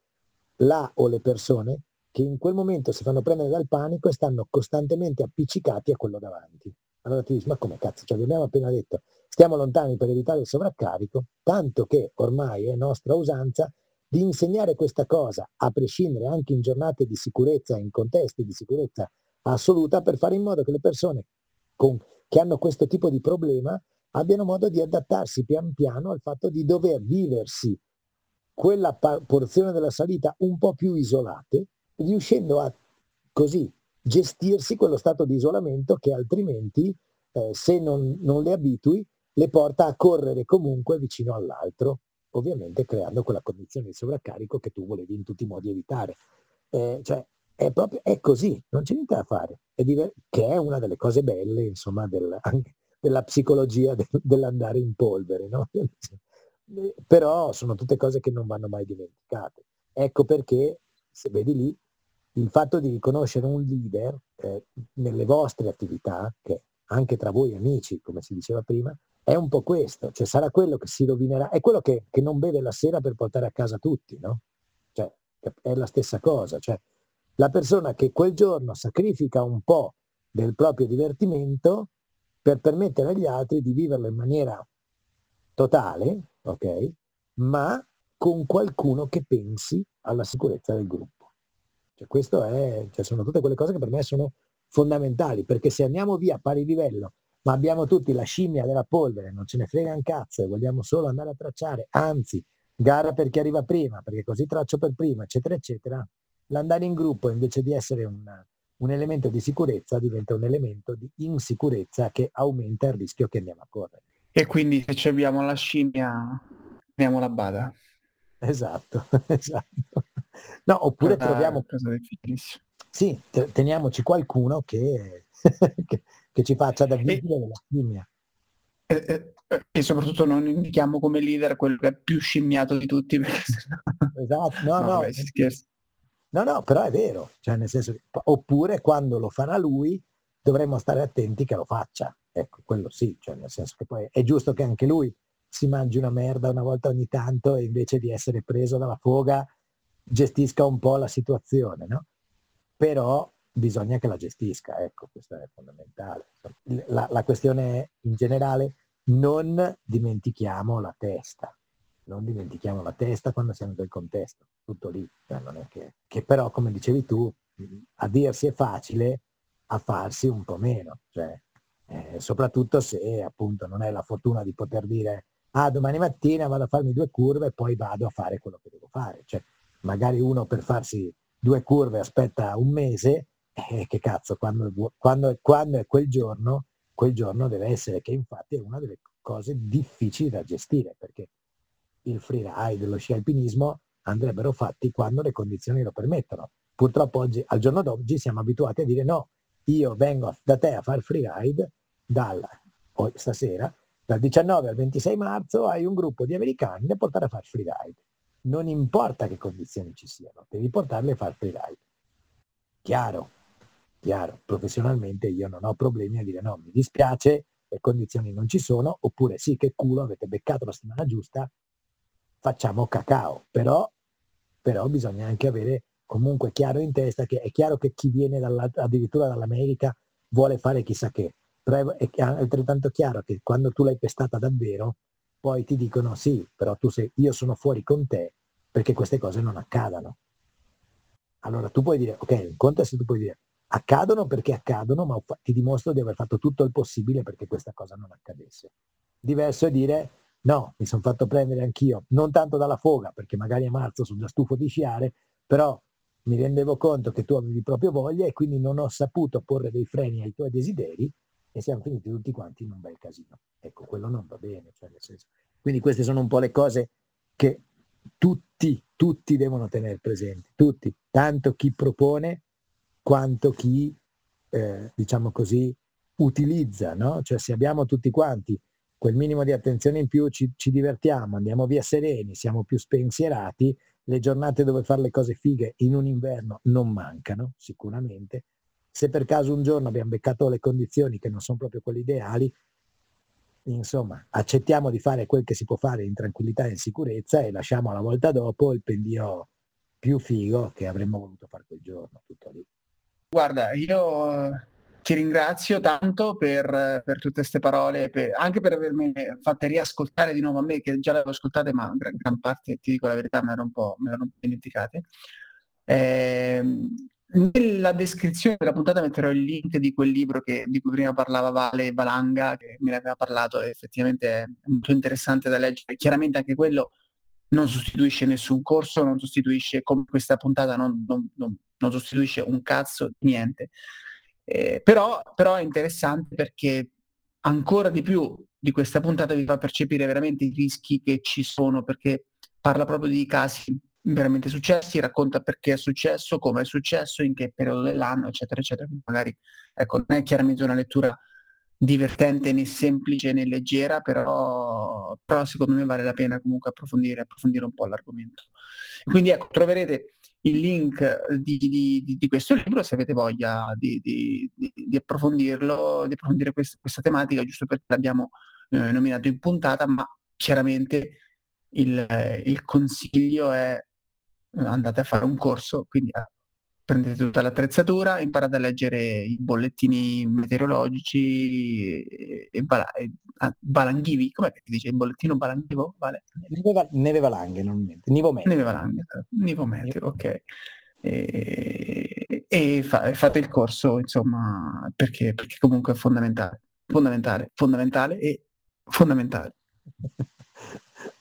la o le persone che in quel momento si fanno prendere dal panico e stanno costantemente appiccicati a quello davanti. Allora ti dici, ma come cazzo, cioè, abbiamo appena detto, stiamo lontani per evitare il sovraccarico, tanto che ormai è nostra usanza di insegnare questa cosa, a prescindere anche in giornate di sicurezza, in contesti di sicurezza assoluta, per fare in modo che le persone con, che hanno questo tipo di problema abbiano modo di adattarsi pian piano al fatto di dover viversi quella pa- porzione della salita un po' più isolate, riuscendo a così gestirsi quello stato di isolamento che altrimenti, eh, se non, non le abitui, le porta a correre comunque vicino all'altro, ovviamente creando quella condizione di sovraccarico che tu volevi in tutti i modi evitare. Eh, cioè, è, proprio, è così, non c'è niente da fare, è diver- che è una delle cose belle, insomma, del, della psicologia del, dell'andare in polvere, no? però sono tutte cose che non vanno mai dimenticate. Ecco perché, se vedi lì, il fatto di riconoscere un leader eh, nelle vostre attività, che anche tra voi amici, come si diceva prima, è un po' questo, cioè sarà quello che si rovinerà, è quello che, che non beve la sera per portare a casa tutti, no? Cioè, è la stessa cosa, cioè la persona che quel giorno sacrifica un po' del proprio divertimento per permettere agli altri di viverlo in maniera totale, ok? Ma con qualcuno che pensi alla sicurezza del gruppo. Cioè, questo è, cioè, sono tutte quelle cose che per me sono fondamentali, perché se andiamo via a pari livello, ma abbiamo tutti la scimmia della polvere, non ce ne frega un cazzo e vogliamo solo andare a tracciare, anzi, gara per chi arriva prima, perché così traccio per prima, eccetera, eccetera, l'andare in gruppo invece di essere un, un elemento di sicurezza diventa un elemento di insicurezza che aumenta il rischio che andiamo a correre. E quindi se abbiamo la scimmia, andiamo la bada. Esatto, esatto. No, oppure Cosa, troviamo... Sì, te- teniamoci qualcuno che, che, che ci faccia da vigile della scimmia. E, e, e, soprattutto non indichiamo come leader quello che è più scimmiato di tutti. Esatto, no, no. no, beh, no, no, però è vero, cioè nel senso che, oppure quando lo farà lui dovremmo stare attenti che lo faccia. Ecco, quello sì, cioè nel senso che poi è giusto che anche lui si mangi una merda una volta ogni tanto e invece di essere preso dalla foga gestisca un po' la situazione, no? Però bisogna che la gestisca, ecco, questo è fondamentale. La, la questione in generale, non dimentichiamo la testa, non dimentichiamo la testa quando siamo nel contesto, tutto lì, cioè è che, che però, come dicevi tu, a dirsi è facile, a farsi un po' meno, cioè eh, soprattutto se appunto non hai la fortuna di poter dire ah domani mattina vado a farmi due curve e poi vado a fare quello che devo fare. Cioè, magari uno per farsi due curve aspetta un mese, eh, che cazzo, quando, quando, quando è quel giorno, quel giorno deve essere, che infatti è una delle cose difficili da gestire, perché il freeride, lo sci alpinismo andrebbero fatti quando le condizioni lo permettono. Purtroppo oggi, al giorno d'oggi siamo abituati a dire no, io vengo da te a fare freeride dal, stasera, dal 19 al 26 marzo hai un gruppo di americani da portare a fare freeride. Non importa che condizioni ci siano, devi portarli a fare freeride. Chiaro, chiaro, professionalmente io non ho problemi a dire no, mi dispiace, le condizioni non ci sono, oppure sì, che culo, avete beccato la settimana giusta, facciamo cacao. Però, però bisogna anche avere comunque chiaro in testa che è chiaro che chi viene addirittura dall'America vuole fare chissà che, però è, è altrettanto chiaro che quando tu l'hai pestata davvero, poi ti dicono sì, però tu sei, io sono fuori con te perché queste cose non accadano. Allora tu puoi dire, ok, in conto se tu puoi dire, accadono perché accadono, ma ti dimostro di aver fatto tutto il possibile perché questa cosa non accadesse. Diverso è dire, no, mi sono fatto prendere anch'io, non tanto dalla foga, perché magari a marzo sono già stufo di sciare, però mi rendevo conto che tu avevi proprio voglia e quindi non ho saputo porre dei freni ai tuoi desideri e siamo finiti tutti quanti in un bel casino. Ecco, quello non va bene. Cioè Quindi queste sono un po' le cose che tutti, tutti devono tenere presenti, tutti, tanto chi propone quanto chi, eh, diciamo così, utilizza, no? Cioè se abbiamo tutti quanti quel minimo di attenzione in più, ci, ci divertiamo, andiamo via sereni, siamo più spensierati, le giornate dove fare le cose fighe in un inverno non mancano, sicuramente. Se per caso un giorno abbiamo beccato le condizioni che non sono proprio quelle ideali, insomma, accettiamo di fare quel che si può fare in tranquillità e in sicurezza e lasciamo alla volta dopo il pendio più figo che avremmo voluto fare quel giorno, tutto lì. Guarda, io ti ringrazio tanto per, per tutte queste parole, per, anche per avermi fatte riascoltare di nuovo a me, che già le avevo ascoltate, ma gran, gran parte, ti dico la verità, me l'ero un me l'ero dimenticate. Eh, nella descrizione della puntata metterò il link di quel libro che, di cui prima parlava Vale Valanga, che me ne aveva parlato, effettivamente è molto interessante da leggere. Chiaramente anche quello non sostituisce nessun corso, non sostituisce, come questa puntata, non, non, non, non sostituisce un cazzo, niente. Eh, però, però è interessante perché ancora di più di questa puntata vi fa percepire veramente i rischi che ci sono, perché parla proprio di casi veramente successi, racconta perché è successo, come è successo, in che periodo dell'anno, eccetera, eccetera. Magari, ecco, non è chiaramente una lettura divertente né semplice né leggera, però, però secondo me vale la pena comunque approfondire, approfondire un po' l'argomento. Quindi ecco, troverete il link di, di, di, questo libro se avete voglia di, di approfondirlo, di approfondire questa, questa, tematica, giusto perché l'abbiamo eh, nominato in puntata, ma chiaramente il, il, consiglio è eh, andate a fare un corso, quindi eh, prendete tutta l'attrezzatura, imparate a leggere i bollettini meteorologici e, e, bala, e ah, balanghivi, com'è che ti dice il bollettino balanghivo? Vale. Neve, neve valanghe, normalmente, nivo meteo. Neve valanghe, nivo meteo, ok. E, e fa, fate il corso, insomma, perché, perché comunque è fondamentale, fondamentale, fondamentale e fondamentale.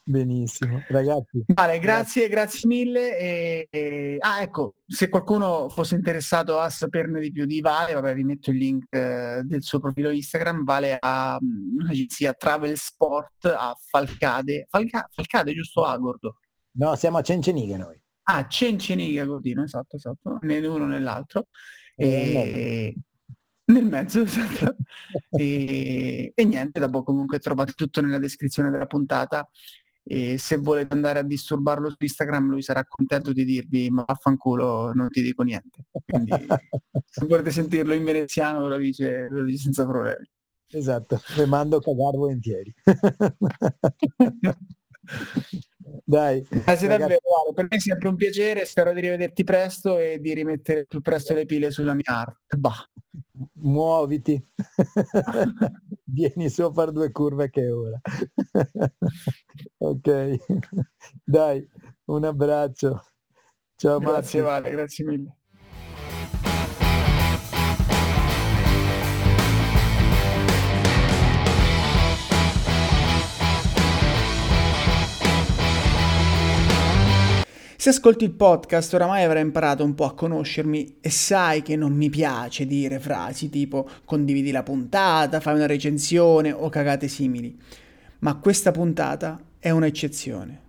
Benissimo, ragazzi. Vale, grazie, grazie mille. E, e, ah, ecco, se qualcuno fosse interessato a saperne di più di Vale, vabbè, vi metto il link eh, del suo profilo Instagram. Vale a um, un'agenzia Travel Sport a Falcade. Falca, Falcade, giusto Agordo? No, siamo a Cenceniga noi. Ah, Cenceniga Gordino, esatto, esatto, né uno nell'altro. E, nel mezzo, esatto. e, e, niente, dopo comunque trovate tutto nella descrizione della puntata e se volete andare a disturbarlo su Instagram lui sarà contento di dirvi ma vaffanculo non ti dico niente quindi se volete sentirlo in veneziano ve lo dice, ve lo dice senza problemi. Esatto vi mando cagare volentieri Dai. Grazie davvero, per me è sempre un piacere, spero di rivederti presto e di rimettere più presto le pile sulla mia arte. Bah. Muoviti. Vieni su a fare due curve che è ora. ok. Dai, un abbraccio. Ciao Grazie Vale, grazie mille. Se ascolti il podcast oramai avrai imparato un po' a conoscermi e sai che non mi piace dire frasi tipo condividi la puntata, fai una recensione o cagate simili. Ma questa puntata è un'eccezione.